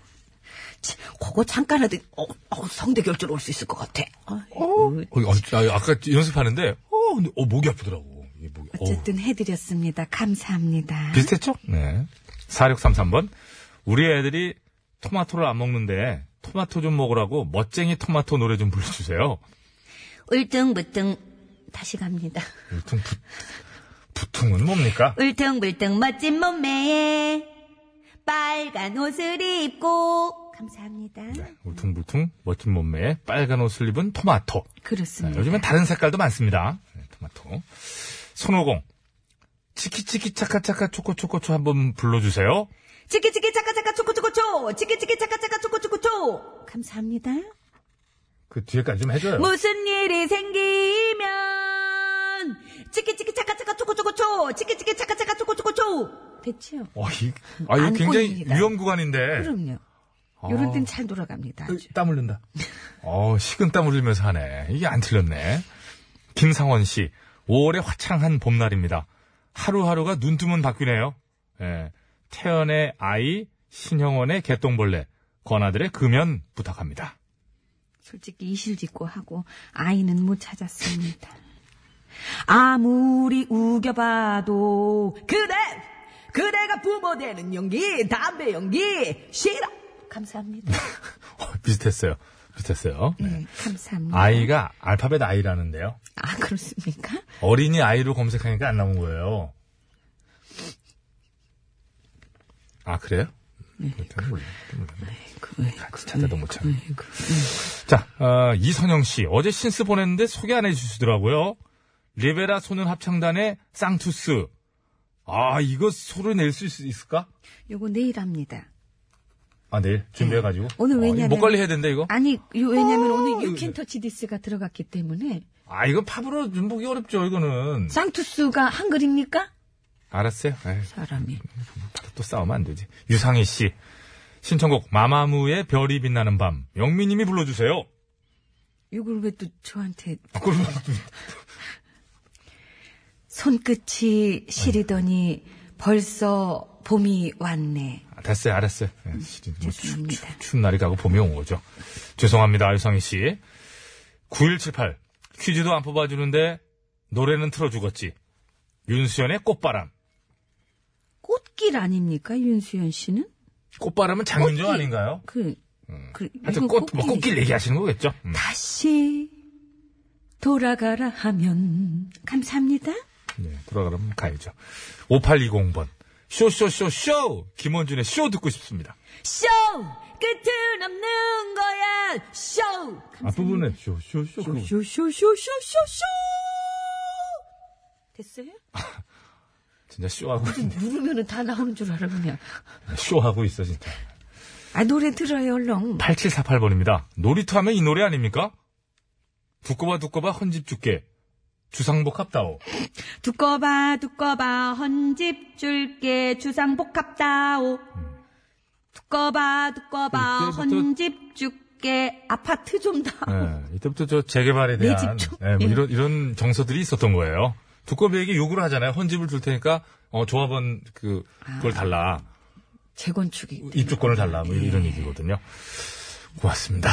Speaker 2: 치, 그거 잠깐 하더니 어, 어, 성대 결절 올 수 있을 것 같아.
Speaker 1: 어, 어, 아, 아까 연습하는데, 어, 근데, 어, 목이 아프더라고. 이게 목이. 어.
Speaker 3: 어쨌든 해드렸습니다. 감사합니다.
Speaker 1: 비슷했죠? 네. 4633번. 우리 애들이 토마토를 안 먹는데 토마토 좀 먹으라고 멋쟁이 토마토 노래 좀 불러주세요.
Speaker 3: 울퉁불퉁 다시 갑니다.
Speaker 1: 울퉁 부, 부퉁은 뭡니까?
Speaker 3: 울퉁불퉁 멋진 몸매에 빨간 옷을 입고 감사합니다.
Speaker 1: 네, 울퉁불퉁 멋진 몸매에 빨간 옷을 입은 토마토. 네,
Speaker 3: 그렇습니다.
Speaker 1: 요즘엔 다른 색깔도 많습니다. 네, 토마토. 손오공. 치키치키 차카차카 초코초코초 한번 불러주세요.
Speaker 3: 치키치키 차카차카 초코초코초 치키치키 차카차카 초코초코초 감사합니다.
Speaker 1: 그 뒤에까지 좀 해줘요.
Speaker 3: 무슨 일이 생기면 치키치키 차카차카 초코초코초 치키치키 차카차카 초코초코초 됐죠?
Speaker 1: 어, 이, 아, 이거
Speaker 3: 안
Speaker 1: 굉장히
Speaker 3: 꼬입니다.
Speaker 1: 위험 구간인데.
Speaker 3: 그럼요. 요런 땐잘 돌아갑니다. 아주.
Speaker 1: 땀 흘린다. 어, 식은 땀 흘리면서 하네. 이게 안 틀렸네. 김상원 씨, 5월의 화창한 봄날입니다. 하루하루가 눈 뜨면 바뀌네요. 예. 태연의 아이, 신형원의 개똥벌레, 권아들의 금연 부탁합니다.
Speaker 3: 솔직히 이실직고 하고 아이는 못 찾았습니다. 아무리 우겨봐도
Speaker 2: 그대, 그대가 부모 되는 연기, 담배 연기, 싫어.
Speaker 3: 감사합니다. [laughs]
Speaker 1: 어, 비슷했어요. 비슷했어요. 네.
Speaker 3: 네, 감사합니다.
Speaker 1: 아이가 알파벳 아이라는데요.
Speaker 3: 아 그렇습니까?
Speaker 1: 어린이 아이로 검색하니까 안 나온 거예요. 아, 그래요? 네. 몰라요. 같이 찾아도 못 찾네. 자, 어, 이선영 씨. 어제 신스 보냈는데 소개 안 해주시더라고요. 리베라 소년 합창단의 Sanctus. 아, 이거 소리 낼 수 있을까?
Speaker 3: 요거 내일 합니다.
Speaker 1: 아, 내일 준비해가지고.
Speaker 3: 오늘
Speaker 1: 어,
Speaker 3: 왜냐면-
Speaker 1: 목 관리 해야 된다, 이거?
Speaker 3: 아니 요, 왜냐면 오늘
Speaker 1: 어,
Speaker 3: 유캔 터치 디스가 들어갔기 때문에
Speaker 1: 아, 이거 팝으로 좀 보기 어렵죠, 이거는.
Speaker 3: Sanctus가 한글입니까?
Speaker 1: 알았어요. 에이,
Speaker 3: 사람이.
Speaker 1: 또 싸우면 안 되지. 유상희 씨. 신청곡 마마무의 별이 빛나는 밤. 영미님이 불러주세요.
Speaker 3: 이걸 왜 또 저한테
Speaker 1: 아, [laughs]
Speaker 3: 손끝이 시리더니 벌써 봄이 왔네.
Speaker 1: 아, 됐어요, 알았어요. 예, 시리- 뭐 추,
Speaker 3: 죄송합니다.
Speaker 1: 추, 추운 날이 가고 봄이 온 거죠. 죄송합니다, 유상희 씨. 9178. 퀴즈도 안 뽑아주는데 노래는 틀어주겠지. 윤수연의 꽃바람.
Speaker 3: 꽃길 아닙니까 윤수연 씨는?
Speaker 1: 꽃바람은 장윤정
Speaker 3: 꽃길.
Speaker 1: 아닌가요?
Speaker 3: 그, 그
Speaker 1: 하여튼 꽃, 뭐 꽃길 얘기하시는 거겠죠? 음.
Speaker 3: 다시 돌아가라 하면 감사합니다.
Speaker 1: 네, 돌아가면 가야죠. 5820번. 쇼쇼쇼쇼! 김원준의 쇼 듣고 싶습니다.
Speaker 3: 쇼 끝은 없는 거야 쇼
Speaker 1: 앞부분에 쇼쇼쇼.
Speaker 3: 쇼쇼쇼쇼쇼쇼 됐어요? [laughs]
Speaker 1: 진짜 쇼하고,
Speaker 3: 누르면은 다 나오는 줄 알아 그냥.
Speaker 1: 쇼하고 있어, 진짜.
Speaker 3: 아 노래 들어요 얼렁.
Speaker 1: 8748번입니다. 놀이터 하면 이 노래 아닙니까? 두꺼봐 두꺼봐 헌집 줄게. 주상복 합다오.
Speaker 3: 두꺼봐 두꺼봐 헌집 줄게 주상복합다오. 두꺼봐 두꺼봐 헌집 줄게 아파트 좀 다.
Speaker 1: 네, 이때부터 저 재개발에
Speaker 3: 내
Speaker 1: 대한. 네, 뭐
Speaker 3: 예.
Speaker 1: 이런 이런 정서들이 있었던 거예요. 두꺼비에게 요구를 하잖아요. 헌집을 줄 테니까 어, 조합원 그 그걸 달라.
Speaker 3: 재건축이
Speaker 1: 입주권을 달라. 뭐 이런 얘기거든요. 고맙습니다.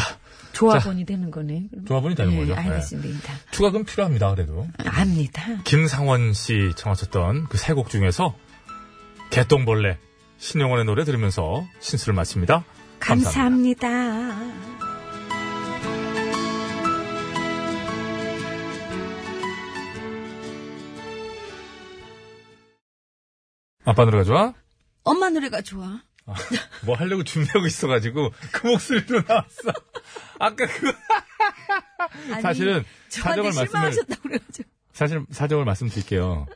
Speaker 3: 조합원이 되는 거네. 그럼.
Speaker 1: 조합원이 되는
Speaker 3: 예,
Speaker 1: 거죠. 네.
Speaker 3: 알겠습니다.
Speaker 1: 추가금 필요합니다. 그래도.
Speaker 3: 압니다.
Speaker 1: 김상원 씨 청하셨던 그 세 곡 중에서 개똥벌레 신영원의 노래 들으면서 신수를 마칩니다. 감사합니다.
Speaker 3: 감사합니다.
Speaker 1: 아빠 노래가 좋아?
Speaker 3: 엄마 노래가 좋아.
Speaker 1: 뭐 하려고 준비하고 있어가지고 그 목소리로 나왔어. 아까 그 [laughs] 사실은 사정을 말씀을. 사실 사정을 말씀드릴게요.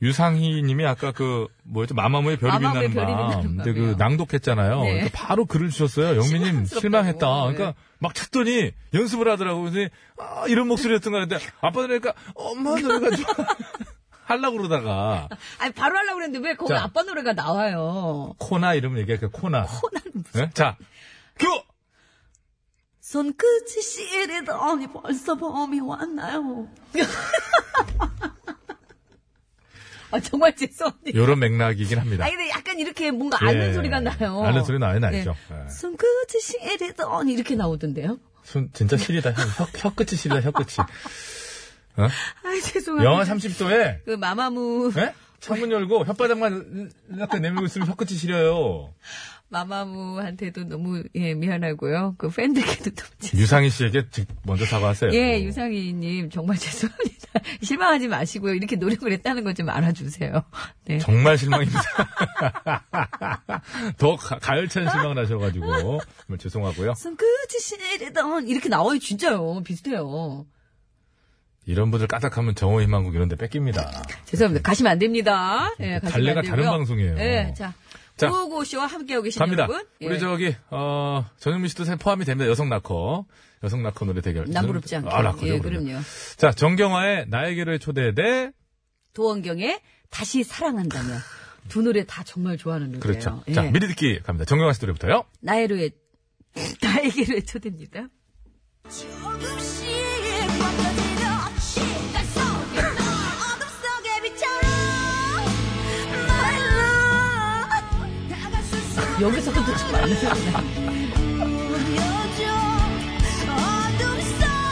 Speaker 1: 유상희 님이 아까 그 뭐였죠? 마마무의 별이 빛나는 밤. 근데 그. 낭독했잖아요.
Speaker 3: 네.
Speaker 1: 그러니까 바로 글을 주셨어요. 영민님. 실망했다.
Speaker 3: 네.
Speaker 1: 그러니까 막 찾더니 연습을 하더라고. 그래서 아, 이런 목소리였던 거 같은데 아빠 노래니까 엄마 노래가 좋아. [laughs] 하려고 그러다가 [laughs]
Speaker 3: 아니, 바로 하려고 그랬는데 왜 거기
Speaker 1: 자.
Speaker 3: 아빠 노래가 나와요?
Speaker 1: 코나 이름을 얘기할게요. 코나.
Speaker 3: 코나는 무슨.
Speaker 1: 네? 자, 큐!
Speaker 3: 손끝이 시리더니 벌써 봄이 왔나요? [laughs] 아, 정말 죄송합니다.
Speaker 1: 요런 맥락이긴 합니다.
Speaker 3: 아니, 근데 약간 이렇게 뭔가
Speaker 1: 예.
Speaker 3: 소리가 나요.
Speaker 1: 앓는 소리 나요, 나죠.
Speaker 3: 네.
Speaker 1: 예.
Speaker 3: 손끝이 시리더니 이렇게 나오던데요?
Speaker 1: 손 진짜 시리다. 혀, 혀 끝이 시리다. 혀 끝이. 어?
Speaker 3: 아, 죄송합니다.
Speaker 1: 영하 30도에
Speaker 3: 그 마마무,
Speaker 1: 예? 창문 열고 혓바닥만 이렇게 내밀고 있으면 혀 끝이 시려요.
Speaker 3: 마마무한테도 너무, 예, 미안하고요. 그 팬들께도 너무.
Speaker 1: 유상희 씨에게 직- 먼저 사과하세요.
Speaker 3: 예, 유상희님, 정말 [laughs] 죄송합니다. 실망하지 마시고요. 이렇게 노력을 했다는 거좀 알아주세요. [laughs] 네.
Speaker 1: 정말 실망입니다. [laughs] 더 가, 가열찬 실망을 하셔가지고 정말 죄송하고요.
Speaker 3: 손끝이 시리던 이렇게 나와요, 진짜요. 비슷해요.
Speaker 1: 이런 분들 까딱하면 정호 희망국 이런 데 뺏깁니다.
Speaker 3: 죄송합니다. 가시면 안 됩니다. 예, 가시면
Speaker 1: 달래가
Speaker 3: 안
Speaker 1: 다른
Speaker 3: 되고요.
Speaker 1: 방송이에요.
Speaker 3: 예, 자.
Speaker 1: 자.
Speaker 3: 구호고쇼와 함께하고 계신
Speaker 1: 갑니다.
Speaker 3: 여러분. 예.
Speaker 1: 우리 저기 어 전현민 씨도 포함이 됩니다. 여성 낙커. 여성 낙커 노래 대결.
Speaker 3: 남부럽지 않게.
Speaker 1: 아, 낙커죠.
Speaker 3: 예,
Speaker 1: 그러면.
Speaker 3: 그럼요.
Speaker 1: 자, 정경화의 나에게로의 초대 대
Speaker 3: 도원경의 다시 사랑한다면. 두 노래 다 정말 좋아하는 노래예요.
Speaker 1: 그렇죠.
Speaker 3: 예.
Speaker 1: 자, 미리 듣기 갑니다. 정경화 씨 노래부터요.
Speaker 3: 나에로의 [laughs] 나에게로의 초대입니다.
Speaker 11: 조금씩
Speaker 3: 여기서도
Speaker 11: 좀속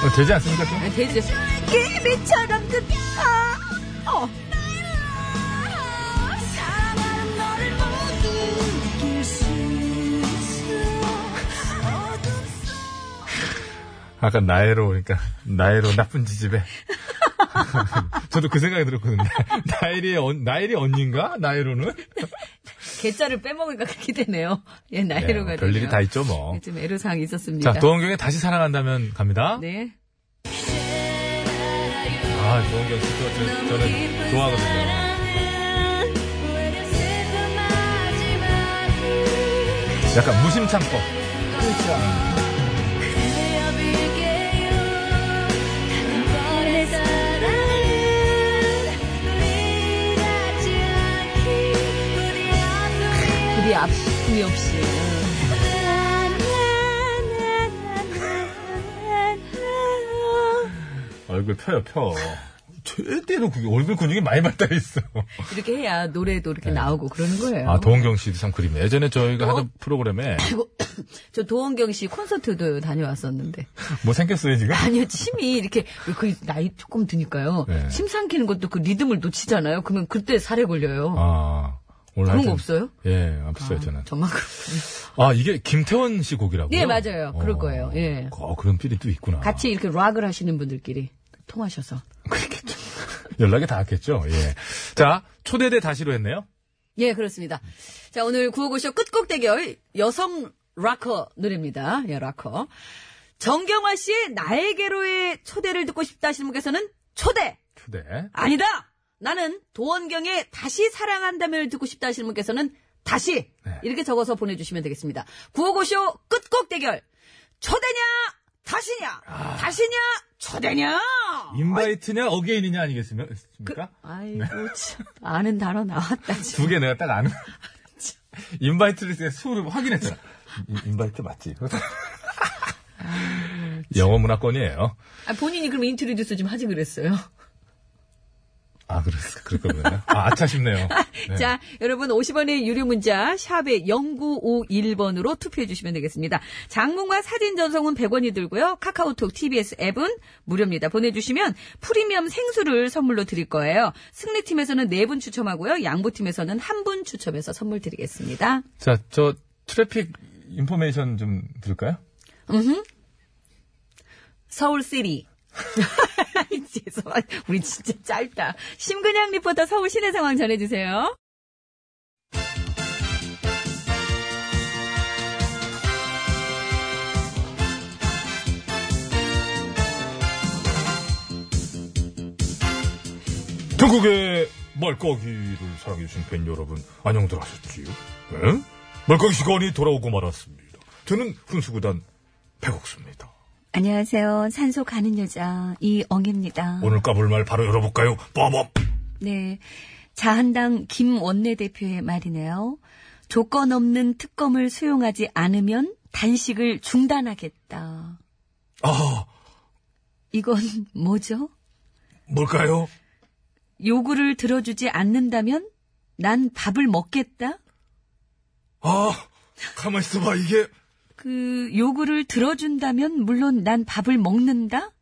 Speaker 1: 어, 되지 않습니까? 좀?
Speaker 3: 아,
Speaker 11: 그아 어. 모두 느낄 수 있어 어둠 속
Speaker 1: 아까 나에로, 그러니까, 나에로 나쁜 지집에. [laughs] 저도 그 생각이 들었거든요. [laughs] 나엘이, 언, 나엘이 언니인가? 나에로는?
Speaker 3: 개자를 [laughs] 빼먹으니까 그렇게 되네요. 예, 나에로가.
Speaker 1: 네, 별일이. 다 있죠, 뭐.
Speaker 3: 좀 애로사항이 있었습니다.
Speaker 1: 자, 도원경의 다시 사랑한다면 갑니다.
Speaker 3: 네.
Speaker 1: 아, 도원경 씨, 또 저, 저는 좋아하거든요. 약간 무심창법.
Speaker 3: 그렇죠. 우리 아픔이 없이.
Speaker 1: 얼굴 펴요, 펴. 최대로 그게 얼굴 근육이 많이 발달해 있어.
Speaker 3: 이렇게 해야 노래도 이렇게 나오고 그러는 거예요.
Speaker 1: 네. 아, 도원경 씨도 참 그림이에요. 예전에 저희가 하던 프로그램에 [coughs]
Speaker 3: 저 도원경 씨 콘서트도 다녀왔었는데.
Speaker 1: 뭐 생겼어요, 지금?
Speaker 3: 아니요, 침이 이렇게, 그 나이 조금 드니까요.
Speaker 1: 네.
Speaker 3: 침 삼키는 것도 그 리듬을 놓치잖아요. 그러면 그때 살에 걸려요.
Speaker 1: 아, 오늘
Speaker 3: 그런 거 없어요?
Speaker 1: 예, 없어요, 저는.
Speaker 3: 정말 그렇군요.
Speaker 1: 아, 이게 김태원 씨 곡이라고요?
Speaker 3: 네, 맞아요. 그럴 거예요. 예.
Speaker 1: 어, 그런 필이 또 있구나.
Speaker 3: 같이 이렇게 락을 하시는 분들끼리 통하셔서. [laughs]
Speaker 1: 그렇겠죠. 연락이 닿았겠죠. 예. 자, 초대대 다시로 했네요.
Speaker 3: 예, 그렇습니다. 자, 오늘 구호고쇼 끝곡 대결 여성 락커 노래입니다. 예, 락커. 정경화 씨의 나에게로의 초대를 듣고 싶다 하시는 분께서는 초대!
Speaker 1: 초대.
Speaker 3: 아니다! 나는 도원경의 다시 사랑한다면을 듣고 싶다 하시는 분께서는 다시!
Speaker 1: 네.
Speaker 3: 이렇게 적어서 보내주시면 되겠습니다. 구호고쇼 끝곡 대결. 초대냐? 다시냐?
Speaker 1: 아.
Speaker 3: 다시냐? 초대냐?
Speaker 1: invite냐, again이냐 아니겠습니까?
Speaker 3: 아이고, 참. 아는 단어 나왔다, 지금.
Speaker 1: 두개 내가 딱 아는. [laughs] invite를 그냥 수를 확인했잖아. in- invite 맞지? 영어 문화권이에요.
Speaker 3: 아, 본인이 그럼 introduce 좀 하지 그랬어요.
Speaker 1: 아, 그랬어. 그럴 거군요. 아, 아차 싶네요. [laughs] 네.
Speaker 3: 자, 여러분 50원의 유료 문자 샵에 0951번으로 투표해 주시면 되겠습니다. 장문과 사진 전송은 100원이 들고요. 카카오톡 TBS 앱은 무료입니다. 보내주시면 프리미엄 생수를 선물로 드릴 거예요. 승리팀에서는 4분 추첨하고요. 양보팀에서는 1분 추첨해서 선물 드리겠습니다.
Speaker 1: 자, 저 traffic information 좀 들을까요?
Speaker 3: 서울 city. [laughs] 죄송합니다. 우리 진짜 짧다. 심근양 리포터 서울 시내 상황 전해주세요.
Speaker 1: 전국의 말까기를 사랑해주신 팬 여러분, 안녕들 하셨지요? 네? 말까기 시간이 돌아오고 말았습니다. 저는 훈수구단 백옥수입니다.
Speaker 3: 안녕하세요. 산소 가는 여자 이엉입니다.
Speaker 1: 오늘 까불 말 바로 열어볼까요? 빠밤!
Speaker 3: 네. 자한당 김 원내대표의 말이네요. 조건 없는 특검을 수용하지 않으면 단식을 중단하겠다.
Speaker 1: 아,
Speaker 3: 이건 [laughs] 뭐죠?
Speaker 1: 뭘까요?
Speaker 3: 요구를 들어주지 않는다면 난 밥을 먹겠다?
Speaker 1: 아, 가만 있어봐, 이게.
Speaker 3: 그 요구를 들어준다면 물론 난 밥을 먹는다?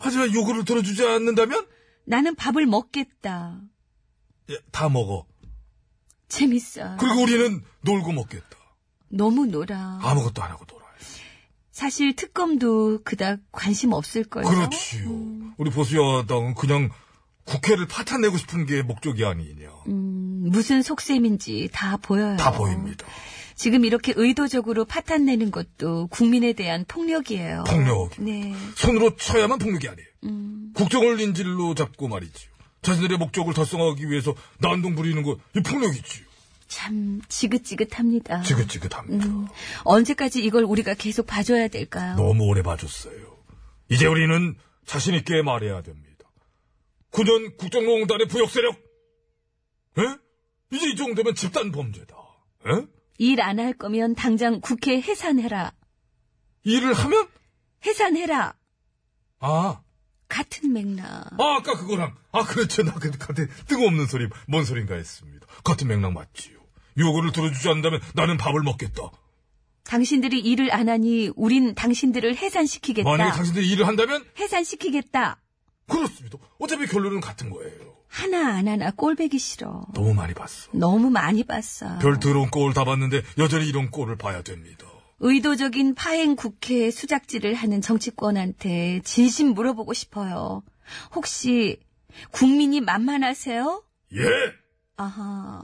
Speaker 1: 하지만 요구를 들어주지 않는다면?
Speaker 3: 나는 밥을 먹겠다.
Speaker 1: 예, 다 먹어.
Speaker 3: 재밌어.
Speaker 1: 그리고 우리는 놀고 먹겠다.
Speaker 3: 너무 놀아.
Speaker 1: 아무것도 안 하고 놀아요.
Speaker 3: 사실 특검도 그닥 관심 없을걸요?
Speaker 1: 그렇지요. 우리 보수 여당은 그냥 국회를 파탄내고 싶은 게 목적이 아니냐.
Speaker 3: 음, 무슨 속셈인지 다 보여요.
Speaker 1: 다 보입니다.
Speaker 3: 지금 이렇게 의도적으로 파탄 내는 것도 국민에 대한 폭력이에요.
Speaker 1: 폭력.
Speaker 3: 네.
Speaker 1: 손으로 쳐야만 폭력이 아니에요.
Speaker 3: 음.
Speaker 1: 국정을 인질로 잡고 말이지요. 자신들의 목적을 달성하기 위해서 난동 부리는 거, 이 폭력이지요.
Speaker 3: 참 지긋지긋합니다.
Speaker 1: 지긋지긋합니다.
Speaker 3: 음, 언제까지 이걸 우리가 계속 봐줘야 될까요?
Speaker 1: 너무 오래 봐줬어요. 이제 우리는 자신 있게 말해야 됩니다. 9년 국정농단의 부역세력! 에? 이제 이 정도면 집단 범죄다. 에?
Speaker 3: 일 안 할 거면 당장 국회 해산해라.
Speaker 1: 일을 하면?
Speaker 3: 해산해라.
Speaker 1: 아,
Speaker 3: 같은 맥락.
Speaker 1: 아, 아까 그거랑, 아, 그렇죠. 나 그, 같은, 뜬금없는 소리, 뭔 소린가 했습니다. 같은 맥락 맞지요. 요구를 들어주지 않는다면 나는 밥을 먹겠다.
Speaker 3: 당신들이 일을 안 하니 우린 당신들을 해산시키겠다.
Speaker 1: 만약에 당신들이 일을 한다면?
Speaker 3: 해산시키겠다.
Speaker 1: 그렇습니다. 어차피 결론은 같은 거예요.
Speaker 3: 하나 안 하나 꼴배기 싫어.
Speaker 1: 너무 많이 봤어.
Speaker 3: 너무 많이 봤어.
Speaker 1: 별 더러운 꼴을 다 봤는데 여전히 이런 꼴을 봐야 됩니다.
Speaker 3: 의도적인 파행 국회 수작질을 하는 정치권한테 진심 물어보고 싶어요. 혹시 국민이 만만하세요?
Speaker 1: 예!
Speaker 3: 아하.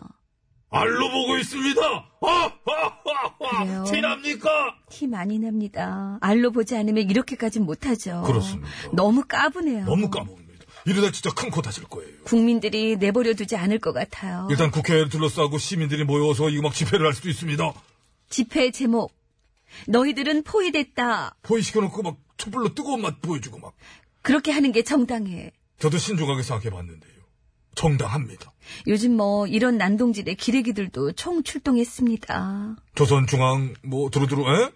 Speaker 1: 알로 보고 있습니다! 아! 아! 아! 아! 티납니까?
Speaker 3: 티 많이 납니다. 알로 보지 않으면 이렇게까진 못하죠.
Speaker 1: 그렇습니다.
Speaker 3: 너무 까부네요.
Speaker 1: 너무 까먹습니다. 이러다 진짜 큰 코 다칠 거예요.
Speaker 3: 국민들이 내버려 두지 않을 것 같아요.
Speaker 1: 일단 국회를 둘러싸고 시민들이 모여서 이거 막 집회를 할 수도 있습니다.
Speaker 3: 집회 제목. 너희들은 포위됐다.
Speaker 1: 포위시켜놓고 막 촛불로 뜨거운 맛 보여주고 막.
Speaker 3: 그렇게 하는 게 정당해.
Speaker 1: 저도 신중하게 생각해봤는데요. 정당합니다.
Speaker 3: 요즘 뭐 이런 난동질의 기레기들도 총 출동했습니다.
Speaker 1: 조선중앙 뭐 두루두루 에?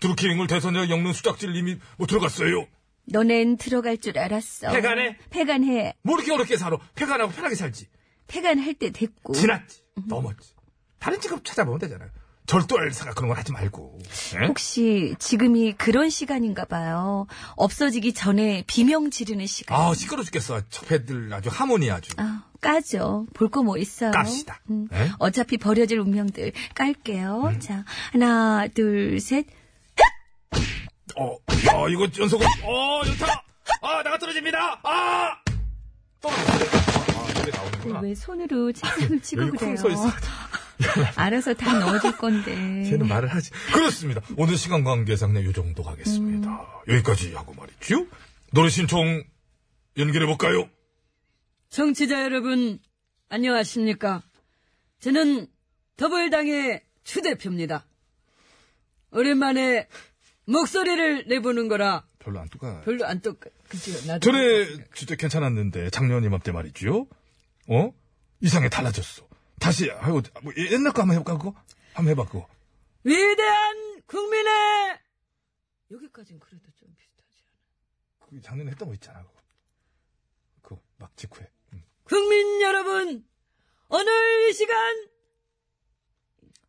Speaker 1: 두루킹을 대선에 엮는 수작질 이미 뭐 들어갔어요.
Speaker 3: 너넨 들어갈 줄 알았어.
Speaker 1: 폐간해?
Speaker 3: 폐간해.
Speaker 1: 뭐 이렇게 어렵게 살아. 폐간하고 편하게 살지.
Speaker 3: 폐간할 때 됐고.
Speaker 1: 지났지. 넘었지. 다른 직업 찾아보면 되잖아요. 절도할 생각 그런 건 하지 말고. 에?
Speaker 3: 혹시 지금이 그런 시간인가 봐요. 없어지기 전에 비명 지르는 시간.
Speaker 1: 아 시끄러 죽겠어. 첩애들 아주 하모니 아주.
Speaker 3: 아, 까죠. 볼 거 뭐 있어요.
Speaker 1: 깝시다.
Speaker 3: 음,
Speaker 1: 에?
Speaker 3: 어차피 버려질 운명들 깔게요.
Speaker 1: 음.
Speaker 3: 자, 하나, 둘, 셋.
Speaker 1: 어, 어 이거 연속으로. 어 연타. 아 나가 떨어집니다. 아 떨어졌어. 아 이게 나오는구나.
Speaker 3: 왜 손으로 책상을 치고 그래요?
Speaker 1: 쿵서 있어. [laughs]
Speaker 3: 알아서 다 넣어줄 건데.
Speaker 1: 쟤는 말을 하지. 그렇습니다. 오늘 시간 관계상 요 정도 가겠습니다.
Speaker 3: 음.
Speaker 1: 여기까지 하고 말이죠. 노래 신청 연결해 볼까요?
Speaker 2: 정치자 여러분, 안녕하십니까. 저는 더불당의 추 대표입니다. 오랜만에 목소리를 내보는 거라
Speaker 1: 별로 안 똑같아.
Speaker 2: 별로 안 똑, 그죠? 나도.
Speaker 1: 전에 진짜 괜찮았는데 작년 이맘때 말이죠. 어? 이상하게 달라졌어. 다시 아유 뭐 옛날 거 한번 해볼까 그거? 한번 해봐 그거.
Speaker 2: 위대한 국민의 여기까지는 그래도 좀 비슷하지 않아.
Speaker 1: 그 작년에 했던 거 있잖아 그거. 그거 막 직후에. 응.
Speaker 2: 국민 여러분, 오늘 이 시간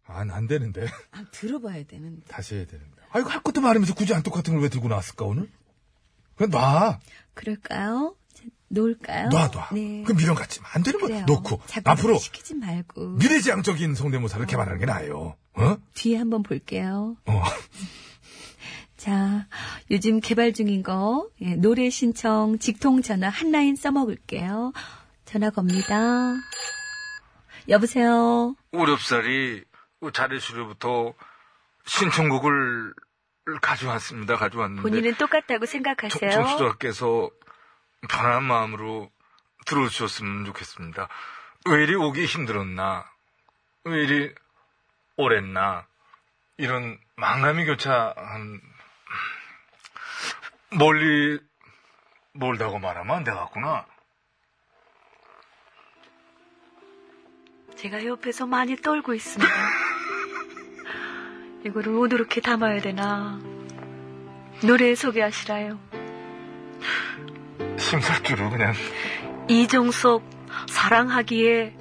Speaker 1: 안, 안 되는데.
Speaker 2: 아, 들어봐야 되는데.
Speaker 1: 다시 해야 되는데. 아이고, 할 것도 많으면서 굳이 안 똑같은 걸 왜 들고 나왔을까, 오늘? 그냥 놔.
Speaker 3: 그럴까요? 자, 놓을까요?
Speaker 1: 놔, 놔.
Speaker 3: 네.
Speaker 1: 그 미련 갖지 마. 안 되는 거
Speaker 3: 그래요.
Speaker 1: 놓고. 앞으로
Speaker 3: 시키지 말고.
Speaker 1: 미래지향적인 성대모사를 개발하는 게 나아요. 어?
Speaker 3: 뒤에 한번 볼게요.
Speaker 1: 어. [laughs]
Speaker 3: 자, 요즘 개발 중인 거, 예, 노래 신청, 직통 전화 한 라인 써먹을게요. 전화 겁니다. 여보세요?
Speaker 1: 우렵살이 자리수로부터 신청곡을 가져왔습니다. 가져왔는데.
Speaker 3: 본인은 똑같다고 생각하세요?
Speaker 1: 청취자께서 편안한 마음으로 들어주셨으면 좋겠습니다. 왜 이리 오기 힘들었나? 왜 이리 오랬나? 이런 망나미 교차한 멀리 멀다고 말하면 안 되겠구나.
Speaker 12: 제가 옆에서 많이 떨고 있습니다. [laughs] 이거를 어떻게 담아야 되나? 노래 소개하시라요.
Speaker 1: 심살주로 그냥
Speaker 12: 이종석 사랑하기에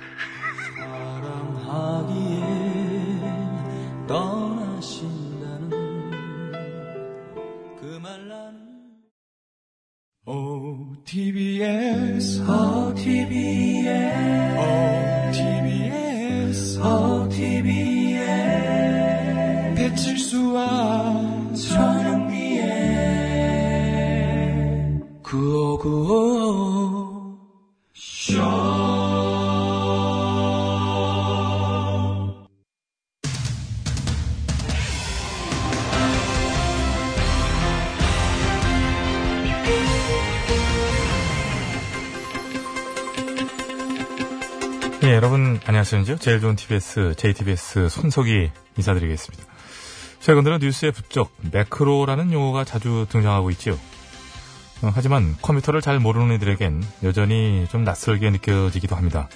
Speaker 5: 사랑하기에 떠나신다는 그말 나는 OTBS OTBS
Speaker 1: 안녕하세요. 제일 좋은 TBS, JTBS 손석희 인사드리겠습니다. 최근 들어 뉴스에 부쩍 매크로라는 용어가 자주 등장하고 있지요. 어, 하지만 컴퓨터를 잘 모르는 이들에겐 여전히 좀 낯설게 느껴지기도 합니다.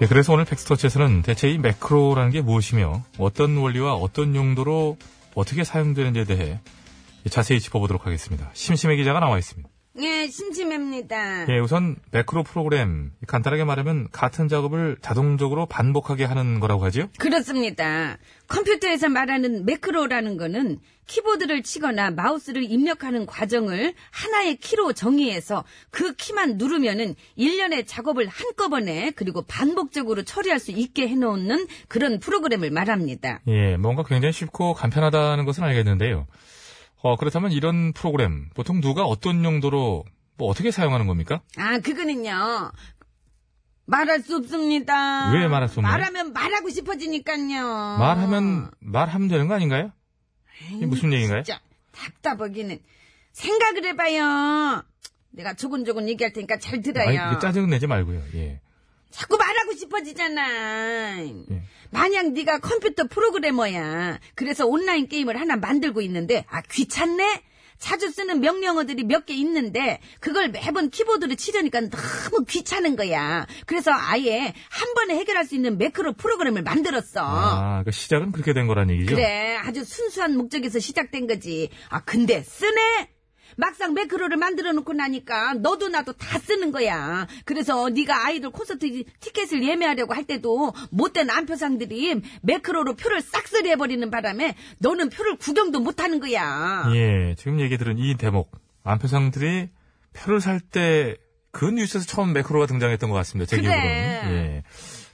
Speaker 1: 예, 그래서 오늘 팩스터치에서는 대체 이 매크로라는 게 무엇이며 어떤 원리와 어떤 용도로 어떻게 사용되는지에 대해 자세히 짚어보도록 하겠습니다. 심심해 기자가 나와 있습니다.
Speaker 3: 예, 심심합니다.
Speaker 1: 예, 우선 매크로 프로그램 간단하게 말하면 같은 작업을 자동적으로 반복하게 하는 거라고 하지요?
Speaker 3: 그렇습니다. 컴퓨터에서 말하는 매크로라는 거는 키보드를 치거나 마우스를 입력하는 과정을 하나의 키로 정의해서 그 키만 누르면은 일련의 작업을 한꺼번에 그리고 반복적으로 처리할 수 있게 해놓는 그런 프로그램을 말합니다.
Speaker 1: 예, 뭔가 굉장히 쉽고 간편하다는 것은 알겠는데요. 어, 그렇다면 이런 프로그램 보통 누가 어떤 용도로 뭐 어떻게 사용하는 겁니까?
Speaker 3: 아, 그거는요. 말할 수 없습니다.
Speaker 1: 왜 말할 수 없나요?
Speaker 3: 말하면 말하고 싶어지니까요.
Speaker 1: 말하면 말하면 되는 거 아닌가요? 이게 무슨 얘기인가요?
Speaker 3: 진짜 답답하기는 생각을 해봐요. 내가 조곤조곤 얘기할 테니까 잘 들어요.
Speaker 1: 아니, 짜증 내지 말고요. 예.
Speaker 3: 자꾸 말하고 싶어지잖아.
Speaker 1: 예.
Speaker 3: 만약 네가 컴퓨터 프로그래머야. 그래서 온라인 게임을 하나 만들고 있는데 아 귀찮네? 자주 쓰는 명령어들이 몇 개 있는데 그걸 매번 키보드로 치려니까 너무 귀찮은 거야. 그래서 아예 한 번에 해결할 수 있는 매크로 프로그램을 만들었어.
Speaker 1: 아, 그 시작은 그렇게 된 거란 얘기죠?
Speaker 3: 그래 아주 순수한 목적에서 시작된 거지. 아 근데 쓰네? 막상 매크로를 만들어 놓고 나니까 너도 나도 다 쓰는 거야. 그래서 네가 아이돌 콘서트 티켓을 예매하려고 할 때도 못된 안표상들이 매크로로 표를 싹쓸이 해버리는 바람에 너는 표를 구경도 못하는 거야.
Speaker 1: 예, 지금 얘기 들은 이 대목. 안표상들이 표를 살 때 그 뉴스에서 처음 매크로가 등장했던 것 같습니다. 제
Speaker 3: 그래.
Speaker 1: 기억으로는. 예.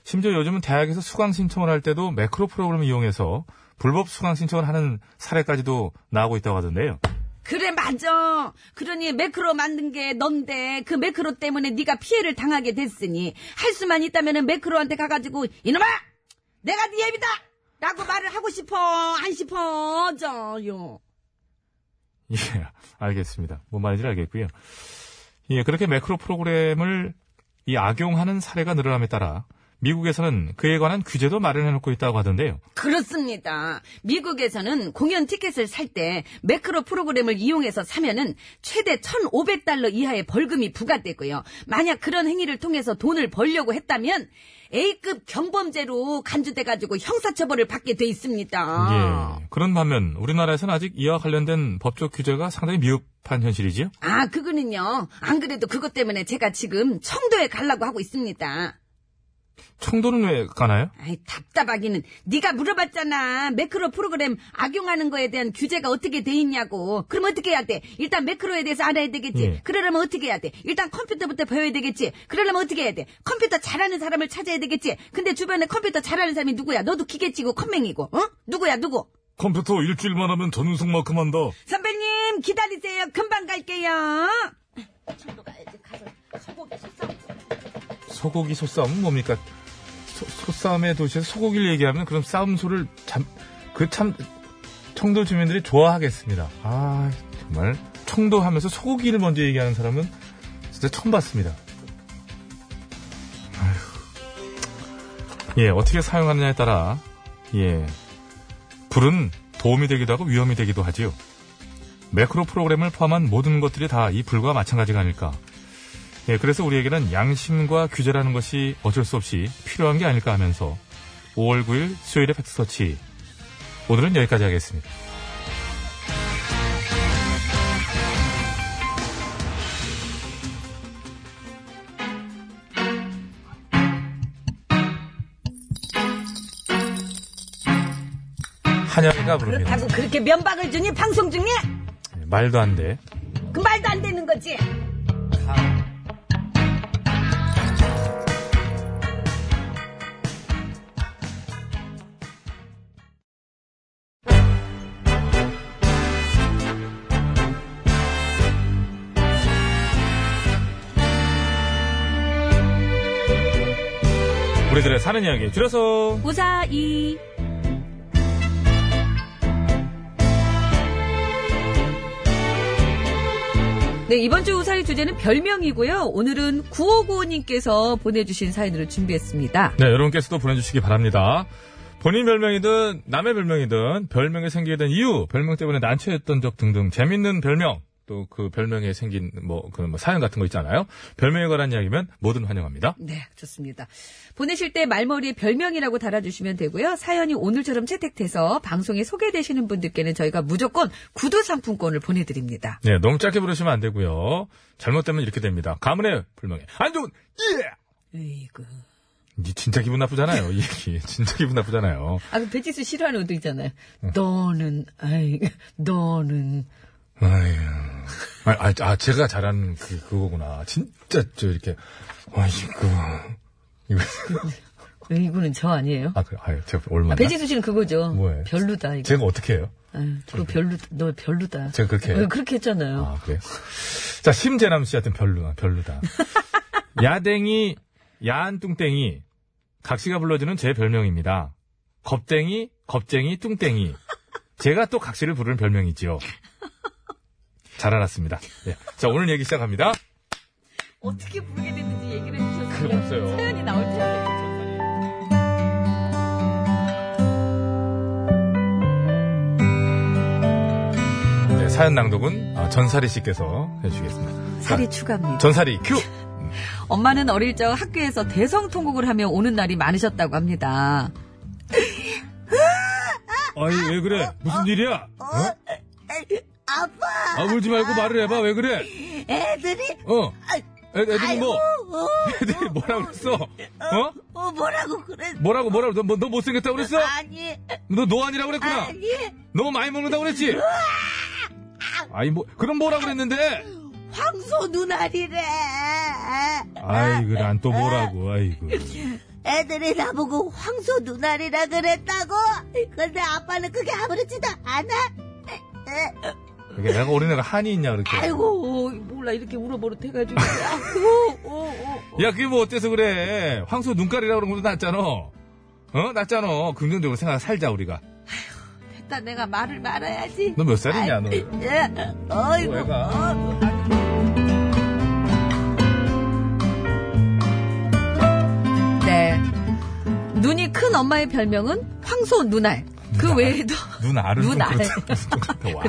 Speaker 1: 심지어 요즘은 대학에서 수강 신청을 할 때도 매크로 프로그램을 이용해서 불법 수강 신청을 하는 사례까지도 나오고 있다고 하던데요.
Speaker 3: 그래 맞아. 그러니 매크로 만든 게 넌데 그 매크로 때문에 네가 피해를 당하게 됐으니 할 수만 있다면은 매크로한테 가가지고 이놈아 내가 네 애비다 라고 말을 하고 싶어 안 싶어 저요.
Speaker 1: 예, 알겠습니다. 뭔 말인지 알겠고요. 예, 그렇게 매크로 프로그램을 이 악용하는 사례가 늘어남에 따라 미국에서는 그에 관한 규제도 마련해놓고 있다고 하던데요.
Speaker 3: 그렇습니다. 미국에서는 공연 티켓을 살 때 매크로 프로그램을 이용해서 사면은 최대 1,500달러 이하의 벌금이 부과되고요. 만약 그런 행위를 통해서 돈을 벌려고 했다면 A급 경범죄로 간주돼가지고 형사처벌을 받게 돼 있습니다.
Speaker 1: 예. 그런 반면 우리나라에서는 아직 이와 관련된 법적 규제가 상당히 미흡한 현실이지요.
Speaker 3: 아, 그거는요. 안 그래도 그것 때문에 제가 지금 청도에 가려고 하고 있습니다.
Speaker 1: 청도는 왜 가나요?
Speaker 3: 아이, 답답하기는. 네가 물어봤잖아. 매크로 프로그램 악용하는 거에 대한 규제가 어떻게 돼 있냐고. 그럼 어떻게 해야 돼? 일단 매크로에 대해서 알아야 되겠지.
Speaker 1: 예.
Speaker 3: 그러려면 어떻게 해야 돼? 일단 컴퓨터부터 배워야 되겠지. 그러려면 어떻게 해야 돼? 컴퓨터 잘하는 사람을 찾아야 되겠지. 근데 주변에 컴퓨터 잘하는 사람이 누구야? 너도 기계치고 컴맹이고. 어? 누구야, 누구?
Speaker 1: 컴퓨터 일주일만 하면 전우승만큼 한다.
Speaker 3: 선배님, 기다리세요. 금방 갈게요. 청도 가야지. 가서 소고기 솥싸움.
Speaker 1: 소고기 소싸움은 뭡니까? 소, 싸움의 도시에서 소고기를 얘기하면 그럼 싸움 소를 참, 그참 청도 주민들이 좋아하겠습니다. 아 정말 청도 하면서 소고기를 먼저 얘기하는 사람은 진짜 처음 봤습니다. 아휴. 예 어떻게 사용하느냐에 따라 예 불은 도움이 되기도 하고 위험이 되기도 하지요. 매크로 프로그램을 포함한 모든 것들이 다 이 불과 마찬가지가 아닐까 예, 그래서 우리에게는 양심과 규제라는 것이 어쩔 수 없이 필요한 게 아닐까 하면서 5월 9일 수요일의 팩트서치. 오늘은 여기까지 하겠습니다. 한영이가 부릅니다.
Speaker 2: 그렇다고 그렇게 면박을 주니 방송 중에
Speaker 1: 예, 말도 안 돼.
Speaker 2: 그 말도 안 되는 거지.
Speaker 1: 우 리들의 사는 이야기 줄여서
Speaker 3: 우사이. 네, 이번 주 우사이 주제는 별명이고요. 오늘은 9595님께서 보내주신 사연으로 준비했습니다.
Speaker 1: 네, 여러분께서도 보내주시기 바랍니다. 본인 별명이든 남의 별명이든 별명이 생기게 된 이유, 별명 때문에 난처했던 적 등등 재밌는 별명, 또 그 별명에 생긴 뭐, 그뭐 사연 같은 거 있잖아요. 별명에 관한 이야기면 뭐든 환영합니다.
Speaker 3: 네, 좋습니다. 보내실 때 말머리에 별명이라고 달아주시면 되고요. 사연이 오늘처럼 채택돼서 방송에 소개되시는 분들께는 저희가 무조건 구두 상품권을 보내드립니다.
Speaker 1: 네, 너무 짧게 부르시면 안 되고요. 잘못되면 이렇게 됩니다. 가문의 별명에 안 좋은 예!
Speaker 3: 에이구.
Speaker 1: 이 진짜 기분 나쁘잖아요. 이 얘기 [laughs] 진짜 기분 나쁘잖아요.
Speaker 3: 아, 그 배치수 싫어하는 것도 있잖아요. 너는, 아이, 너는.
Speaker 1: 아, 아, 아, 제가 잘하는 그 그거구나. 진짜 저 이렇게 아이고 이거
Speaker 3: 이거는 저 아니에요?
Speaker 1: 아, 그, 아유, 제가 얼마나
Speaker 3: 아, 배치수 씨는 그거죠.
Speaker 1: 뭐예요?
Speaker 3: 별로다, 이거.
Speaker 1: 제가 어떻게 해요?
Speaker 3: 아유, 그거 별로, 너 별로다.
Speaker 1: 제가 그렇게 해요?
Speaker 3: 어, 그렇게 했잖아요.
Speaker 1: 아, 그래요? 자, 심재남 씨한테 별로다, 별로다. [laughs] 야댕이, 야한 뚱땡이, 각시가 불러주는 제 별명입니다. 겁땡이, 겁쟁이, 뚱땡이. 제가 또 각시를 부르는 별명이지요. 잘 알았습니다. 예. 자, 오늘 얘기 시작합니다.
Speaker 3: 어떻게 부르게 됐는지 얘기를 해주셨어요.
Speaker 1: 그건 없어요.
Speaker 3: 사연이 나올 텐데.
Speaker 1: 네, 사연 낭독은 아, 전사리 씨께서 해주시겠습니다.
Speaker 3: 살이
Speaker 1: 자,
Speaker 3: 추가입니다.
Speaker 1: 전사리 큐!
Speaker 3: 엄마는 어릴 적 학교에서 대성통곡을 하며 오는 날이 많으셨다고 합니다.
Speaker 1: 아이, 왜 그래? 무슨 일이야? 어?
Speaker 11: 아빠,
Speaker 1: 아, 울지 말고 말을 해봐. 왜 그래?
Speaker 11: 애들이,
Speaker 1: 어. 애, 애들이 뭐,
Speaker 11: 어,
Speaker 1: 애들이 뭐라고 그랬어? 어?
Speaker 11: 어, 뭐라고 그랬,
Speaker 1: 뭐라고, 뭐라고, 너, 뭐, 너 못생겼다고 그랬어?
Speaker 11: 아니,
Speaker 1: 너 노안이라고 그랬구나?
Speaker 11: 아니,
Speaker 1: 너무 많이 먹는다고 그랬지? 아이, 뭐, 그럼 뭐라고 그랬는데?
Speaker 11: 황소 눈알이래.
Speaker 1: 아이고, 난 또 뭐라고, 아이고.
Speaker 11: 애들이 나보고 황소 눈알이라 그랬다고. 근데 아빠는 그게 아무렇지도 않아.
Speaker 1: 그게 내가 어린애가 한이 있냐, 그렇게.
Speaker 3: 아이고, 몰라, 이렇게 울어버릇 해가지고. 아이고, 어, 어.
Speaker 1: 야, 그게 뭐 어때서 그래? 황소 눈깔이라고 그런 것도 낫잖아. 어? 낫잖아. 긍정적으로 생각 살자, 우리가.
Speaker 11: 됐다, 내가 말을 말아야지.
Speaker 1: 너 몇 살이냐, 너?
Speaker 11: 예, 어이구. 어,
Speaker 3: 네. 눈이 큰 엄마의 별명은 황소 눈알. 그 외에도
Speaker 1: 눈 알은 좀
Speaker 3: 눈알.
Speaker 1: 그렇다. 와.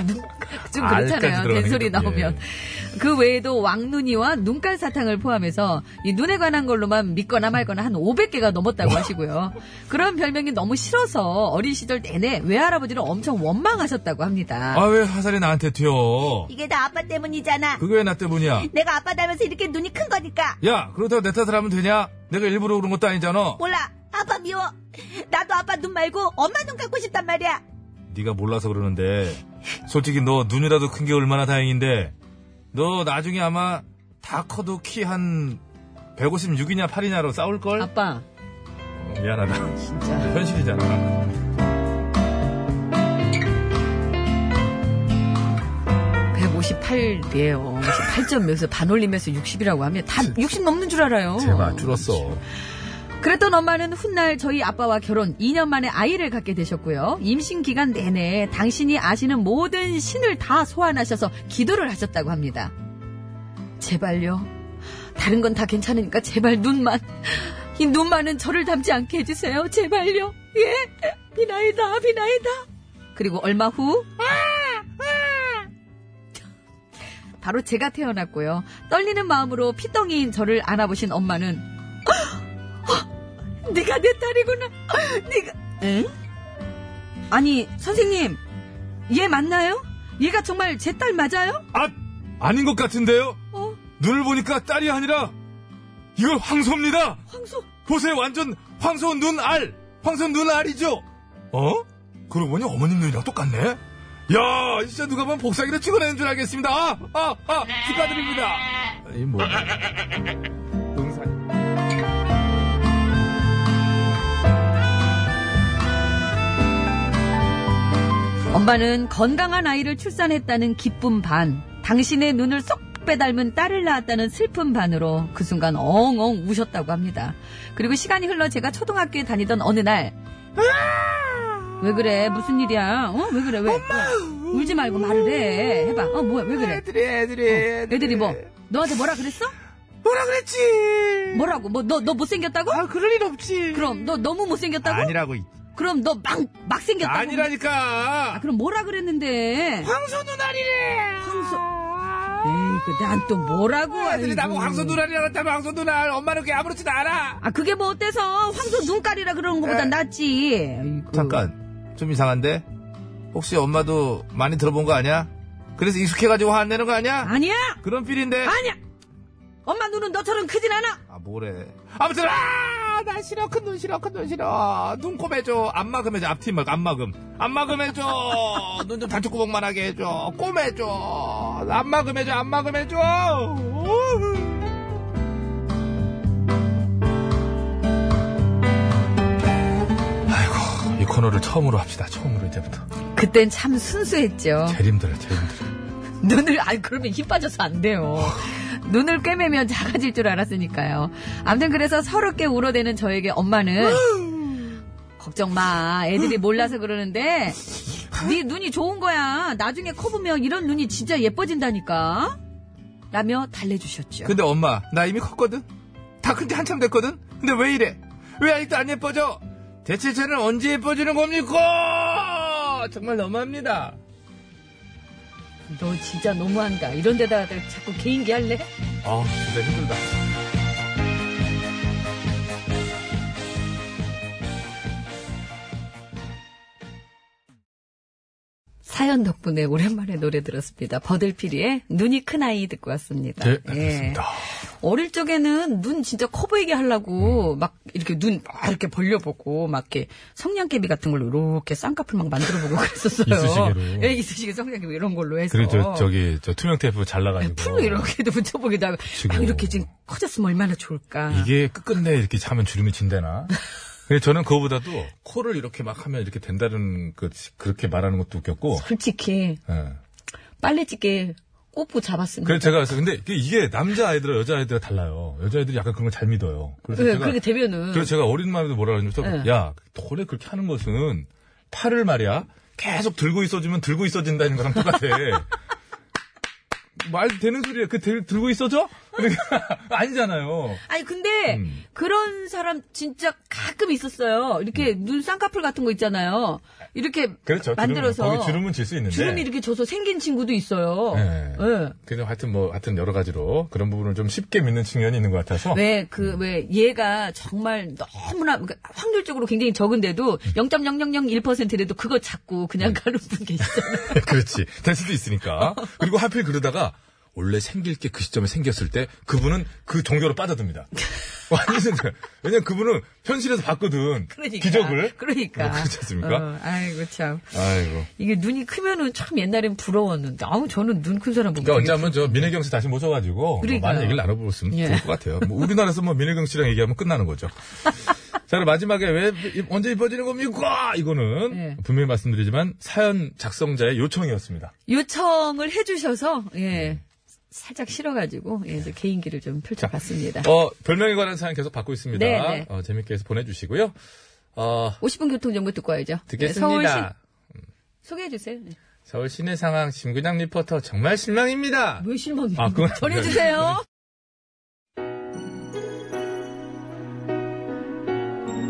Speaker 3: 좀 그렇잖아요. 된소리
Speaker 1: 게 또,
Speaker 3: 나오면.
Speaker 1: 예.
Speaker 3: 그 외에도 왕눈이와 눈깔 사탕을 포함해서 이 눈에 관한 걸로만 믿거나 말거나 한 500개가 넘었다고 하시고요. 그런 별명이 너무 싫어서 어린 시절 내내 외할아버지를 엄청 원망하셨다고 합니다.
Speaker 1: 아, 왜 화살이 나한테 튀어?
Speaker 11: 이게 다 아빠 때문이잖아.
Speaker 1: 그게 왜 나 때문이야?
Speaker 11: 내가 아빠 닮아서 이렇게 눈이 큰 거니까.
Speaker 1: 야, 그렇다고 내 탓을 하면 되냐? 내가 일부러 그런 것도 아니잖아.
Speaker 11: 몰라. 아빠 미워. 나도 아빠 눈 말고 엄마 눈 갖고 싶단 말이야.
Speaker 1: 네가 몰라서 그러는데 솔직히 너 눈이라도 큰 게 얼마나 다행인데 너 나중에 아마 다 커도 키 한 156이냐 8이냐로 싸울걸?
Speaker 3: 아빠,
Speaker 1: 어, 미안하다.
Speaker 3: 진짜. [laughs]
Speaker 1: 현실이잖아.
Speaker 3: 158이에요. 58점 몇에서 반 올리면서 60이라고 하면 다 60 넘는 줄 알아요.
Speaker 1: 제발 줄었어.
Speaker 3: 그랬던 엄마는 훗날 저희 아빠와 결혼 2년 만에 아이를 갖게 되셨고요. 임신 기간 내내 당신이 아시는 모든 신을 다 소환하셔서 기도를 하셨다고 합니다. 제발요. 다른 건 다 괜찮으니까 제발 눈만 이눈 많은 저를 닮지 않게 해주세요. 제발요. 예? 비나이다, 비나이다. 그리고 얼마 후 바로 제가 태어났고요. 떨리는 마음으로 피덩이인 저를 안아보신 엄마는 어, 네가 내 딸이구나. 네가 에? 아니 선생님 얘 맞나요? 얘가 정말 제 딸 맞아요?
Speaker 1: 아, 아닌 것 같은데요?
Speaker 3: 어?
Speaker 1: 눈을 보니까 딸이 아니라, 이거 황소입니다!
Speaker 3: 황소
Speaker 1: 보세요, 완전 황소 눈알! 황소 눈알이죠? 어? 그러고 보니 어머님 눈이랑 똑같네? 야, 진짜 누가 보면 복사기로 찍어내는 줄 알겠습니다. 아, 아, 아, 축하드립니다. 이 뭐.
Speaker 3: 엄마는 건강한 아이를 출산했다는 기쁨 반, 당신의 눈을 쏙 빼닮은 딸을 낳았다는 슬픔 반으로 그 순간 엉엉 우셨다고 합니다. 그리고 시간이 흘러 제가 초등학교에 다니던 어느 날, 왜 그래? 무슨 일이야? 어? 왜 그래? 왜? 왜? 울지 말고 말을 해. 해봐. 어, 뭐야? 왜 그래?
Speaker 13: 애들이, 애들이,
Speaker 3: 어, 애들이 뭐? 너한테 뭐라 그랬어?
Speaker 13: 뭐라 그랬지?
Speaker 3: 뭐라고? 뭐, 너, 너 못생겼다고?
Speaker 13: 아, 그럴 일 없지.
Speaker 3: 그럼, 너 너무 못생겼다고?
Speaker 13: 아니라고.
Speaker 3: 그럼 너 막, 막 생겼다고?
Speaker 13: 아니라니까.
Speaker 3: 아, 그럼 뭐라 그랬는데?
Speaker 13: 황소 눈알이래.
Speaker 3: 황소. 에이, 그, 난또 뭐라고.
Speaker 13: 애들이. 나보고 황소 눈알이라고 했다면 황소 눈알. 엄마는 그게 아무렇지도 않아.
Speaker 3: 아, 그게 뭐 어때서? 황소 눈깔이라 그러는 것보다
Speaker 13: 에.
Speaker 3: 낫지. 아이고.
Speaker 13: 잠깐. 좀 이상한데? 혹시 엄마도 많이 들어본 거 아니야? 그래서 익숙해가지고 화내는 거 아니야?
Speaker 3: 아니야!
Speaker 13: 그런 필인데.
Speaker 3: 아니야! 엄마 눈은 너처럼 크진 않아!
Speaker 13: 아, 뭐래. 아무튼, 아, 나 싫어. 큰 눈 싫어. 큰 눈 싫어. 눈곱 해줘. 안마금 해줘. 앞팀 말고 안마금. 안마금 해줘. 눈 좀 단추구멍만 하게 해줘. 꼼 해줘. 안마금 해줘. 안마금 해줘.
Speaker 1: 아이고, 이 코너를 처음으로 합시다. 처음으로 이제부터.
Speaker 3: 그땐 참 순수했죠.
Speaker 1: 제일 힘들어, 제일 힘들어.
Speaker 3: 눈을, 아니, 그러면 힘 빠져서 안 돼요. 눈을 꿰매면 작아질 줄 알았으니까요. 아무튼 그래서 서럽게 울어대는 저에게 엄마는 걱정 마. 애들이 몰라서 그러는데 네 눈이 좋은 거야. 나중에 커 보면 이런 눈이 진짜 예뻐진다니까. 라며 달래주셨죠.
Speaker 13: 근데 엄마, 나 이미 컸거든? 다 큰지 한참 됐거든? 근데 왜 이래? 왜 아직도 안 예뻐져? 대체 쟤는 언제 예뻐지는 겁니까? 정말 너무합니다.
Speaker 3: 너 진짜 너무한다. 이런 데다가 자꾸 개인기 할래?
Speaker 1: 아, 진짜 힘들다.
Speaker 3: 사연 덕분에 오랜만에 노래 들었습니다. 버들피리의 눈이 큰 아이 듣고 왔습니다.
Speaker 1: 네,
Speaker 3: 예.
Speaker 1: 알겠습니다.
Speaker 3: 어릴 적에는 눈 진짜 커 보이게 하려고 막 이렇게 눈 막 이렇게 벌려보고 막 이렇게 성냥개비 같은 걸로 이렇게 쌍꺼풀 막 만들어보고 그랬었어요.
Speaker 1: 이쑤시개로.
Speaker 3: 예, 이쑤시개 성냥개비 이런 걸로 해서.
Speaker 1: 그리고 저, 저기, 저 투명 테이프 잘라가지고.
Speaker 3: 풀로 이렇게도 붙여보기도
Speaker 1: 하고.
Speaker 3: 막 이렇게 지금 커졌으면 얼마나 좋을까.
Speaker 1: 이게 끝끝내 이렇게 차면 주름이 진대나? [laughs] 근데 저는 그거보다도 코를 이렇게 막 하면 이렇게 된다는 그, 그렇게 말하는 것도 웃겼고.
Speaker 3: 솔직히
Speaker 1: 예.
Speaker 3: 빨래집게 꼽고 잡았습니다.
Speaker 1: 그래서 제가 그래서 근데 이게- 이게 남자 아이들과 여자 아이들과 달라요. 여자 아이들이 약간 그런 걸 잘 믿어요. 그래서
Speaker 3: 네,
Speaker 1: 제가
Speaker 3: 그렇게 되면은
Speaker 1: 그래서 제가 어린 마음에도 뭐라 그러냐면
Speaker 3: 네.
Speaker 1: 야 돌에 그렇게 하는 것은 팔을 말이야 계속 들고 있어주면 들고 있어진다는 거랑 똑같아. [laughs] 말 되는 소리야. 그 들, 들고 있어져? 그러니까 [laughs] 아니잖아요.
Speaker 3: 아니 근데
Speaker 1: 음.
Speaker 3: 그런 사람 진짜 가끔 있었어요. 이렇게 눈 쌍꺼풀 같은 거 있잖아요. 이렇게
Speaker 1: 그렇죠.
Speaker 3: 만들어서
Speaker 1: 주름, 거기 주름은 질 수 있는데.
Speaker 3: 주름이 이렇게 져서 생긴 친구도 있어요.
Speaker 1: 네.
Speaker 3: 예.
Speaker 1: 그냥 하여튼 뭐 하여튼 여러 가지로 그런 부분을 좀 쉽게 믿는 측면이 있는 것 같아서.
Speaker 3: 왜, 그, 왜, 얘가 정말 너무나, 그러니까 확률적으로 굉장히 적은데도 0.0001%라도 그거 찾고 그냥 가는 분 계시잖아요. [laughs]
Speaker 1: 그렇지. 될 수도 있으니까. [laughs] 그리고 하필 그러다가 원래 생길 게 그 시점에 생겼을 때 그분은 그 종교로 빠져듭니다. [laughs] 완전 왜냐면 그분은 현실에서 봤거든.
Speaker 3: 그러니까.
Speaker 1: 기적을. [laughs]
Speaker 3: 그러니까.
Speaker 1: 뭐 그렇지 않습니까?
Speaker 3: 어, 아이고, 참.
Speaker 1: 아이고.
Speaker 3: 이게 눈이 크면은 참 옛날엔 부러웠는데, 아우, 저는 눈 큰 사람 보면.
Speaker 1: 그러니까 언제 한번 저 민혜경 씨 다시 모셔가지고 뭐
Speaker 3: 그러니까요.
Speaker 1: 많은 얘기를 나눠보면
Speaker 3: 예.
Speaker 1: 좋을 것 같아요. 뭐 우리나라에서 뭐 민혜경 씨랑 얘기하면 끝나는 거죠. [laughs] 자, 그럼 마지막에 왜 이- 언제 이뻐지는 겁니까? 이거는
Speaker 3: 예.
Speaker 1: 분명히 말씀드리지만 사연 작성자의 요청이었습니다.
Speaker 3: 요청을 해주셔서, 예. 살짝 싫어가지고, 예, 이제 개인기를 좀 펼쳐봤습니다.
Speaker 1: 어, 별명에 관한 사연 계속 받고 있습니다.
Speaker 3: 네, 네.
Speaker 1: 어, 재밌게 해서 보내주시고요. 어,
Speaker 3: 50분 교통정보 듣고 와야죠. 네,
Speaker 1: 듣겠습니다.
Speaker 3: 서울 시, 소개해주세요. 네.
Speaker 1: 서울 시내 상황 심근양 리포터 정말 실망입니다.
Speaker 3: 왜 실망이에요?
Speaker 1: 아, 그건
Speaker 3: 전해주세요.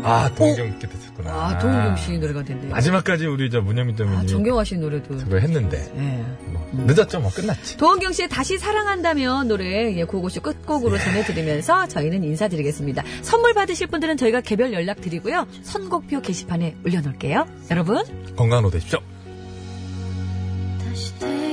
Speaker 1: 아, 동경 께 됐었구나.
Speaker 3: 아, 동경 씨 노래가 된대요.
Speaker 1: 마지막까지 우리 저 문영민
Speaker 3: 아,
Speaker 1: 때문에
Speaker 3: 정경화 씨 노래도.
Speaker 1: 그거 했는데.
Speaker 3: 예.
Speaker 1: 뭐, 늦었죠, 뭐, 끝났지.
Speaker 3: 도원경 씨의 다시 사랑한다면 노래 예, 고고쇼 끝곡으로 전해드리면서 저희는 인사드리겠습니다. 선물 받으실 분들은 저희가 개별 연락 드리고요. 선곡표 게시판에 올려놓을게요. 여러분
Speaker 1: 건강으로 되십시오.
Speaker 14: 다시 태